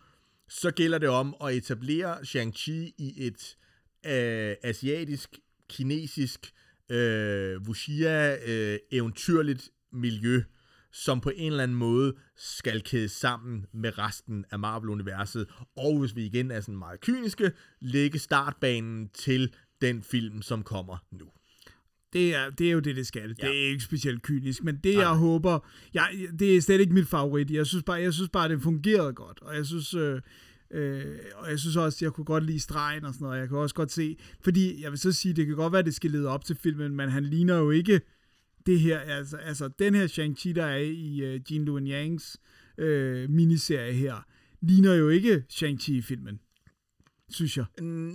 så gælder det om at etablere Shang-Chi i et øh, asiatisk, kinesisk, øh, wuxia øh, eventyrligt miljø, som på en eller anden måde skal kædes sammen med resten af Marvel-universet. Og hvis vi igen er sådan meget kyniske, lægge startbanen til den film, som kommer nu. Det er, det er jo det, det skal. Det Ja. er ikke specielt kynisk, men det, Nej. jeg håber... Jeg, det er slet ikke mit favorit. Jeg synes bare, jeg synes bare det fungerede godt. Og jeg synes... Øh, øh, og jeg synes også, jeg kunne godt lide stregen og sådan noget. Jeg kan også godt se... Fordi, jeg vil så sige, det kan godt være, det skal lede op til filmen, men han ligner jo ikke det her... Altså, altså den her Shang-Chi, der er i øh, Jean Luen Yangs øh, miniserie her, ligner jo ikke Shang-Chi-filmen. Synes jeg.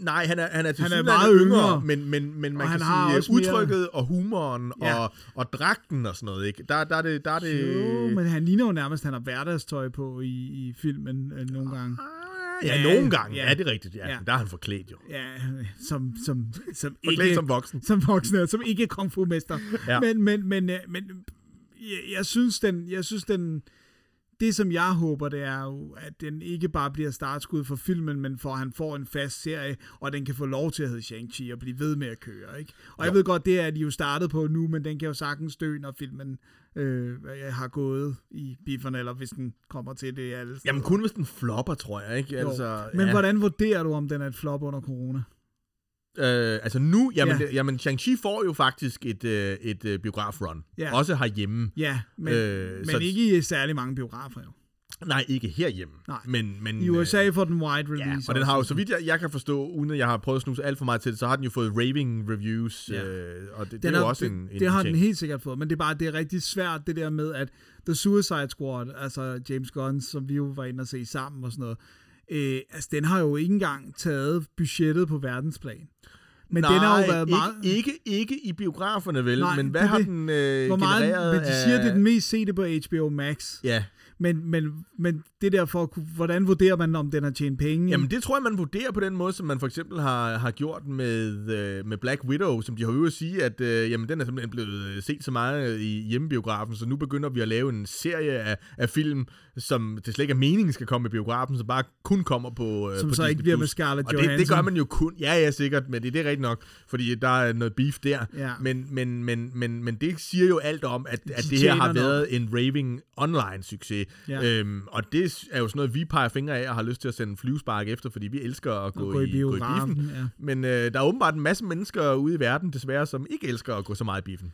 Nej, han er, han er til Han er meget yngre, yngre. men, men, men man Og kan han sige, også mere... mere- udtrykket og humoren Ja. og, og dragten og sådan noget, ikke? Der, der er det... Der er det Jo, men han ligner jo nærmest, at han har hverdagstøj på i, i filmen øh, nogle gange. Ja, Ja, nogle gange. Ja, ja. det er rigtigt. Ja. Ja. Der er han forklædt jo. Ja, som, som, som Forklædt ikke... som voksen. Som voksen, som ikke er kung fu mester. Ja. Men, men, men, øh, men jeg, jeg synes, den, jeg synes, den, det som jeg håber, det er jo, at den ikke bare bliver startskud for filmen, men for at han får en fast serie, og at den kan få lov til at hedde Shang-Chi og blive ved med at køre, ikke? Og jeg Jo. ved godt, det er de jo startet på nu, men den kan jo sagtens dø, når filmen øh, har gået i bifferne, eller hvis den kommer til det alle steder. Jamen kun hvis den flopper, tror jeg, ikke? Jo. Altså, Men ja. hvordan vurderer du, om den er et flop under corona? Øh, altså nu, jamen, Ja. jamen Shang-Chi får jo faktisk et, øh, et øh, biograf-run. Ja. Også herhjemme. Ja, men, Øh, men så- ikke i særlig mange biografer jo. Nej, ikke herhjemme. Nej. Men, men, I USA øh, får den wide release. Ja, og den har jo, så vidt jeg, jeg kan forstå, uden at jeg har prøvet at snuse alt for meget til det, så har den jo fået raving reviews, Ja. øh, og det, det er jo også det, en, en det har ting. den helt sikkert fået, men det er bare det er rigtig svært det der med, at The Suicide Squad, altså James Gunn, som vi jo var inde og se sammen og sådan noget, øh, altså den har jo ikke engang taget budgettet på verdensplan. Men Nej, den har jo været ikke, meget... ikke, ikke i biograferne vel, Nej, men hvad det har den øh, hvor meget, genereret men de siger, af... det er den mest sete på HBO Max. Ja, Men, men, men det der for, hvordan vurderer man, om den har tjent penge? Jamen det tror jeg, man vurderer på den måde, som man for eksempel har, har gjort med, øh, med Black Widow, som de har jo at sige, at øh, jamen, den er simpelthen blevet øh, set så meget i hjemmebiografen, så nu begynder vi at lave en serie af, af film, som det slet ikke er meningen skal komme i biografen, så bare kun kommer på øh, Som på så Disney+. ikke bliver med Scarlett Og det, det Johansson. gør man jo kun, ja ja sikkert, men det, det er rigtigt nok, fordi der er noget beef der. Ja. Men, men, men, men, men det siger jo alt om, at, at De det her har været en raving online succes. Ja. Øhm, og det er jo sådan noget, vi peger fingre af og har lyst til at sende flyvespark efter, fordi vi elsker at gå, gå i i, gå i biffen. ja. Men øh, der er åbenbart en masse mennesker ude i verden, desværre, som ikke elsker at gå så meget i biffen.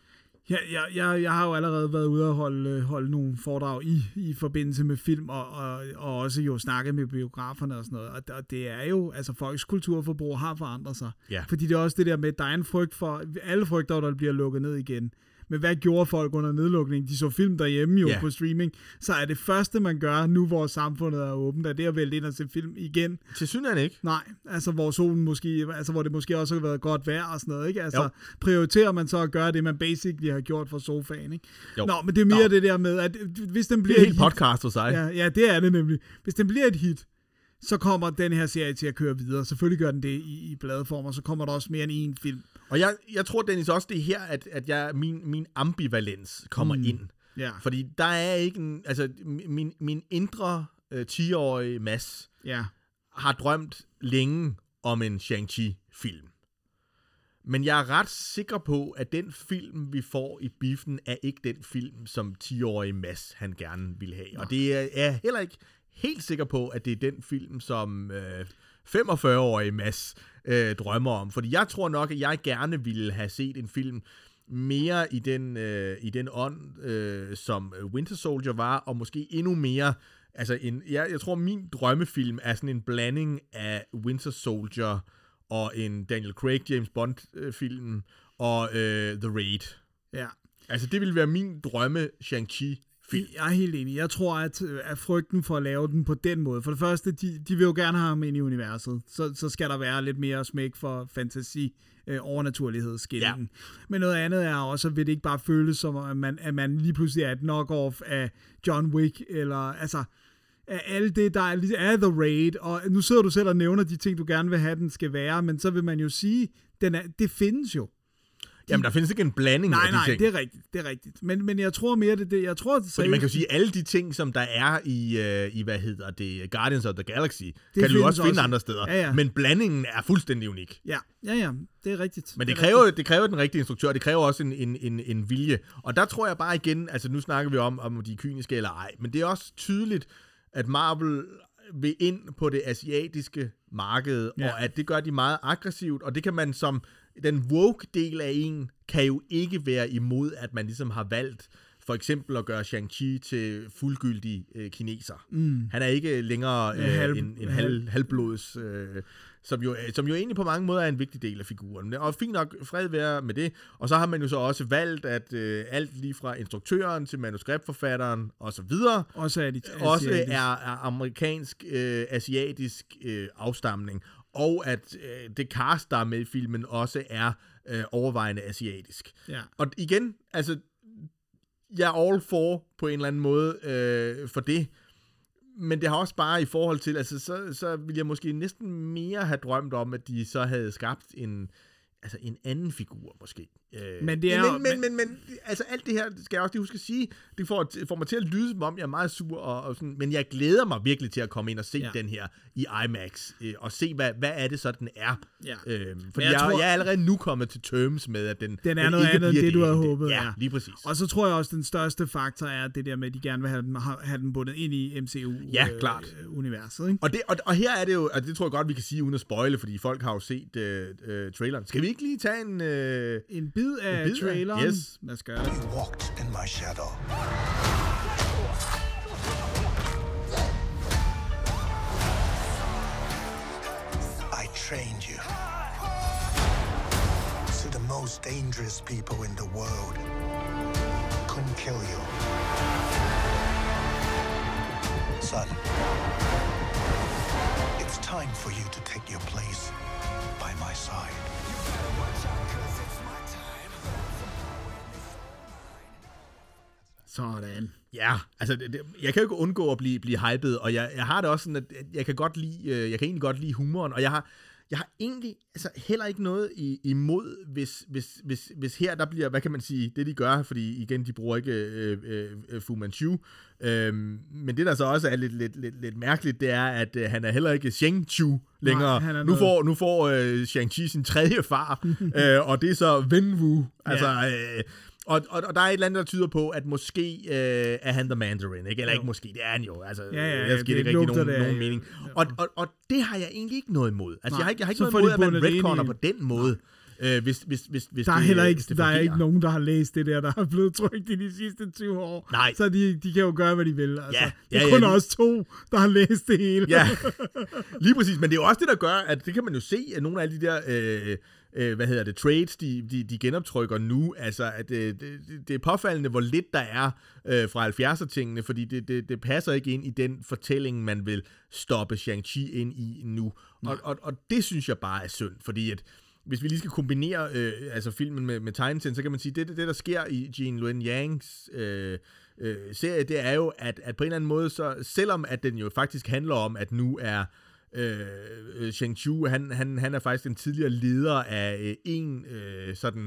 Ja, jeg, jeg, jeg har jo allerede været ude og holde, øh, holde nogle foredrag i, i forbindelse med film, og, og, og også jo snakket med biograferne og sådan noget. Og, og det er jo, altså folks kulturforbrug har forandret sig. Ja. Fordi det er også det der med, at der er en frygt for, alle frygter, der bliver lukket ned igen. Men hvad gjorde folk under nedlukningen? De så film derhjemme jo Ja. på streaming. Så er det første, man gør, nu hvor samfundet er åbent, er det at vælge ind og se film igen. Til synligheden ikke. Nej, altså hvor solen måske, altså hvor det måske også har været godt vejr og sådan noget, ikke? Altså Jo. prioriterer man så at gøre det, man basically har gjort fra sofaen, ikke? Jo. Nå, men det er mere Nå. det der med, at hvis den Det bliver er et helt podcast for sig. ja, ja, det er det nemlig. Hvis den bliver et hit, så kommer den her serie til at køre videre. Selvfølgelig gør den det i, i bladform, og så kommer der også mere end én film. Og jeg, jeg tror, Dennis, også det er her, at, at jeg, min, min ambivalens kommer mm. ind. Ja, Fordi der er ikke en... Altså, min, min indre øh, 10-årige Mads ja, har drømt længe om en Shang-Chi-film. Men jeg er ret sikker på, at den film, vi får i biffen, er ikke den film, som 10-årige Mads han gerne vil have. Og det er er heller ikke helt sikker på, at det er den film, som øh, 45-årige Mads øh, drømmer om. Fordi jeg tror nok, at jeg gerne ville have set en film mere i den, øh, i den ånd, øh, som Winter Soldier var, og måske endnu mere Altså, en, jeg, jeg tror, min drømmefilm er sådan en blanding af Winter Soldier og en Daniel Craig James Bond-film og øh, The Raid. ja. Altså, det ville være min drømme Shang-Chi-film. Jeg er helt enig. Jeg tror, at, at frygten for at lave den på den måde. For det første, de, de vil jo gerne have ham ind i universet. Så, så skal der være lidt mere smæk for fantasi, øh, overnaturlighed, skillingen. Ja. Men noget andet er også, at vil det ikke bare føles som, at man, at man lige pludselig er et knock-off af John Wick, eller altså af alt det, der er, er The Raid, og nu sidder du selv og nævner de ting, du gerne vil have, den skal være, men så vil man jo sige, den er, det findes jo. Jamen, der findes ikke en blanding Nej, af de nej, ting. det er rigtigt, det er rigtigt. Men, men jeg tror mere, det, det jeg tror, det Fordi man kan jo sige, alle de ting, som der er i, øh, i hvad hedder det, Guardians of the Galaxy, det kan du jo også finde også. andre steder. Ja, ja. Men blandingen er fuldstændig unik. Ja, ja, ja, det er rigtigt. Men det er kræver, det kræver den rigtige instruktør, det kræver også en, en, en, en vilje. Og der tror jeg bare igen, altså nu snakker vi om, om de er kyniske eller ej, men det er også tydeligt, at Marvel vil ind på det asiatiske marked, Ja. og at det gør de meget aggressivt, og det kan man som, den woke del af en, kan jo ikke være imod, at man ligesom har valgt for eksempel at gøre Shang-Chi til fuldgyldig øh, kineser. Mm. Han er ikke længere øh, halv- en, en halv- halv, halvblods, øh, som, jo, som jo egentlig på mange måder er en vigtig del af figuren. Og fint nok, fred være med det. Og så har man jo så også valgt, at øh, alt lige fra instruktøren til manuskriptforfatteren videre, Også er de også er, er amerikansk, øh, asiatisk øh, afstamning. Og at øh, det cast, der er med i filmen, også er øh, overvejende asiatisk. Ja. Og igen, altså, jeg er all for på en eller anden måde øh, for det. Men det har også bare i forhold til, altså, så, så ville jeg måske næsten mere have drømt om, at de så havde skabt en, altså en anden figur, måske. Øh, Men det er- men, men, men, men, altså alt det her, skal jeg også lige huske at sige, det får, får mig til at lyde, som om jeg er meget sur, og, og sådan, men jeg glæder mig virkelig til at komme ind og se Ja. ja. den her i IMAX, øh, og se, hvad, hvad er det så, den er. Ja. Øhm, fordi jeg jeg, tror- jeg er allerede nu kommet til terms med, at den, Den er noget ikke andet end det, du havde håbet, Ja, ja. lige præcis. Og så tror jeg også, at den største faktor er det der med, at de gerne vil have den, ha- have den bundet ind i Ja, klart. MCU-universet. Ikke? Og, det, og, og her er det jo, og det tror jeg godt, vi kan sige uden at spoile, fordi folk har jo set øh, øh, traileren. Skal vi ikke lige tage en... Øh, En bid af bid af- yes. Lad os gøre det. You walked in my shadow. I trained you to the most dangerous people in the world. Couldn't kill you. Son, it's time for you to take your place by my side. Sådan. ja, altså, det, det, jeg kan jo ikke undgå at blive, blive hyped, og jeg, jeg har det også sådan, at jeg kan godt lide, øh, jeg kan egentlig godt lide humoren, og jeg har, jeg har egentlig altså, heller ikke noget i, imod, hvis, hvis, hvis, hvis her der bliver, hvad kan man sige, det de gør, fordi igen, de bruger ikke øh, øh, øh, Fu Manchu, øhm, men det der så også er lidt, lidt, lidt, lidt mærkeligt, det er, at øh, han er heller ikke Shang Chu længere. er nu får, nu får øh, Shang-Chi sin tredje far, øh, og det er så Wen Wu, altså... Øh, og, og, og der er et eller andet, der tyder på, at måske øh, er han The Mandarin, ikke? Eller Jo. ikke måske, det er han jo. Altså, Ja, ja, ja, jeg giver det ikke rigtig nogen, det nogen ja. mening. Og, og, og det har jeg egentlig ikke noget imod. Altså, Nej, jeg har ikke, jeg har ikke noget imod, at man retconner på den måde. Øh, hvis, hvis, hvis, hvis Der er det, heller hvis ikke, det der er ikke nogen, der har læst det der, der er blevet trykt i de sidste 20 år. Nej. Så de, de kan jo gøre, hvad de vil. Altså, Ja, det er ja, kun ja, os to, der har læst det hele. Ja, lige præcis. Men det er jo også det, der gør, at det kan man jo se, at nogle af de der, øh, øh, hvad hedder det, trades, de, de, de genoptrykker nu, altså, at det, det, det er påfaldende, hvor lidt der er øh, fra 70'er-tingene, fordi det, det, det passer ikke ind i den fortælling, man vil stoppe Shang-Chi ind i nu. Og, og, og det synes jeg bare er synd, fordi at hvis vi lige skal kombinere øh, altså filmen med, med tegneserien, så kan man sige, det, det, det der sker i Jean Luen Yangs øh, øh, serie, det er jo, at, at på en eller anden måde, så selvom at den jo faktisk handler om, at nu er øh, øh, Shang Chu, han, han, han er faktisk en tidligere leder af øh, en øh, sådan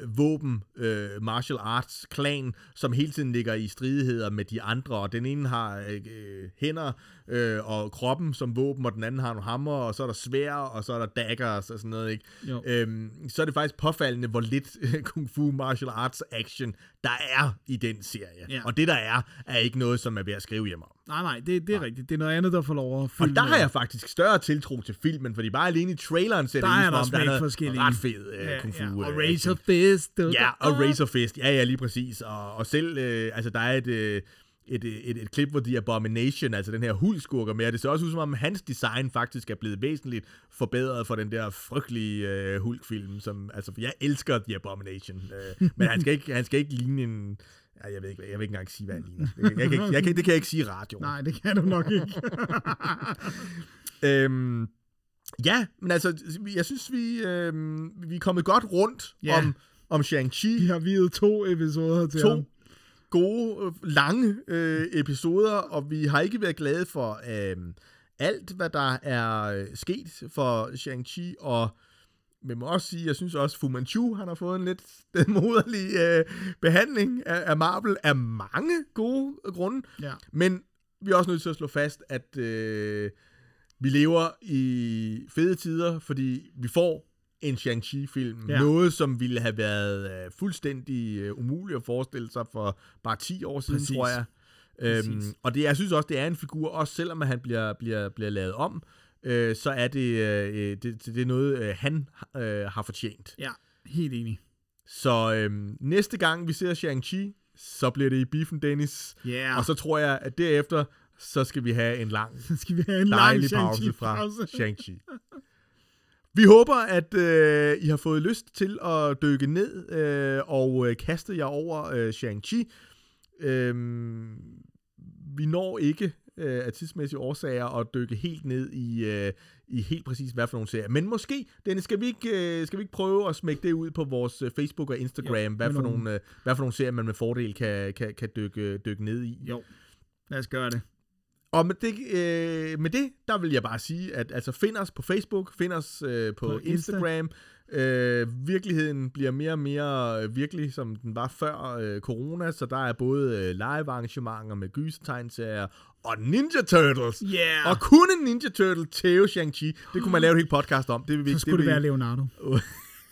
øh, våben, øh, martial arts klan, som hele tiden ligger i stridigheder med de andre, og den ene har øh, øh hænder øh, og kroppen som våben, og den anden har nogle hammer, og så er der svær, og så er der daggers og sådan noget, ikke? Jo. Øhm, så er det faktisk påfaldende, hvor lidt kung fu martial arts action der er i den serie. Ja. Og det der er, er ikke noget, som er ved at skrive hjem om. Nej, nej, det, det er rigtigt. Det er noget andet, der får lov at fylde Og der har jeg faktisk større tiltro til filmen, fordi bare alene i traileren ser Der det ud, som der er forskellige. ret fed øh, ja, kung fu. ja, og øh, Razor. Fist. Ja, og. Razor Fist. Ja, ja, lige præcis. Og, og selv, øh, altså der er et, øh, et, et, et klip, hvor The Abomination, altså den her hulskurker med, og det ser også ud som om, hans design faktisk er blevet væsentligt forbedret for den der frygtelige øh, hulkfilm, som, altså jeg elsker The Abomination, øh, men han skal, ikke, han skal ikke ligne en, ja, jeg ved ikke, jeg vil ikke engang sige, hvad han ligner. Jeg, jeg, jeg kan, det kan jeg ikke sige i radioen. Nej, det kan du nok ikke. Øhm, ja, men altså, jeg synes, vi, øhm, vi er kommet godt rundt Ja. om, om Shang-Chi. Vi har videt to episoder til ham. Gode, øh, lange øh, episoder, og vi har ikke været glade for øh, alt, hvad der er øh, sket for Shang-Chi, og men må også sige, jeg synes også, Fu Manchu, han har fået en lidt moderlig øh, behandling af, af Marvel af mange gode grunde. Ja. Men vi er også nødt til at slå fast, at øh, vi lever i fede tider, fordi vi får en Shang-Chi-film. Ja. Noget, som ville have været øh, fuldstændig øh, umuligt at forestille sig for bare 10 år siden, Præcis. tror jeg. Øhm, Præcis. og det, jeg synes også, det er en figur, også selvom han bliver, bliver, bliver lavet om, øh, så er det, øh, det, det, det er noget, øh, han øh, har fortjent. Ja, helt enig. Så øh, næste gang, vi ser Shang-Chi, så bliver det i Beefen Dennis. Ja. Og så tror jeg, at derefter, så skal vi have en lang, skal vi have en lang dejlig pause fra. Shang-Chi. Vi håber, at øh, I har fået lyst til at dykke ned øh, og øh, kaste jer over øh, Shang-Chi. Øhm, vi når ikke øh, af tidsmæssige årsager at dykke helt ned i, øh, i helt præcis hvad for nogle serier. Men måske, Dennis, skal vi ikke, øh, skal vi ikke prøve at smække det ud på vores øh, Facebook og Instagram, Jo, hvad, for nogle- nogle, øh, hvad for nogle serier man med fordel kan, kan, kan dykke, dykke ned i. Jo, lad os gøre det. Og med det, øh, med det, der vil jeg bare sige, at altså, find os på Facebook, find os øh, på, På på Insta. Instagram. Øh, virkeligheden bliver mere og mere virkelig, som den var før øh, corona, så der er både øh, live-arrangementer med gysertegnserier og Ninja Turtles. Yeah! Og kunne en Ninja Turtle tæve Shang-Chi, det kunne man lave et helt podcast om. Det vil vi Så skulle det vil, være Leonardo.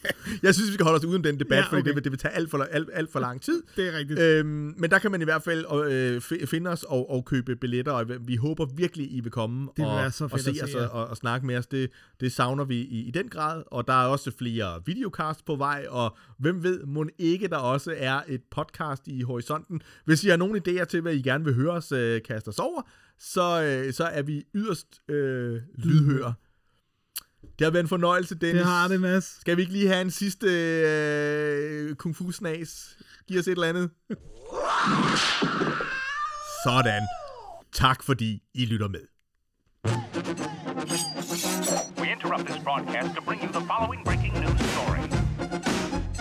Jeg synes, vi skal holde os uden den debat, Ja, ja, okay. fordi det vil, det vil tage alt for, alt, alt for lang tid. Det er rigtigt. Øhm, men der kan man i hvert fald øh, fi- finde os og, og købe billetter, og vi håber virkelig, I vil komme vil og, så og se se os jer. og, og snakke med os. Det, det savner vi i, i den grad, og der er også flere videocasts på vej, og hvem ved, må ikke der også er et podcast i horisonten. Hvis I har nogle idéer til, hvad I gerne vil høre os øh, kaste os over, så, øh, så er vi yderst øh, lydhøre. Det har været en fornøjelse, Dennis. det har det, Mads. Skal vi ikke lige have en sidste øh, kung fu snas? Giv os et eller andet. Sådan. Tak fordi I lytter med. We interrupt this broadcast to bring you the following breaking news story.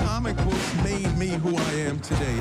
Comic books made me who I am today.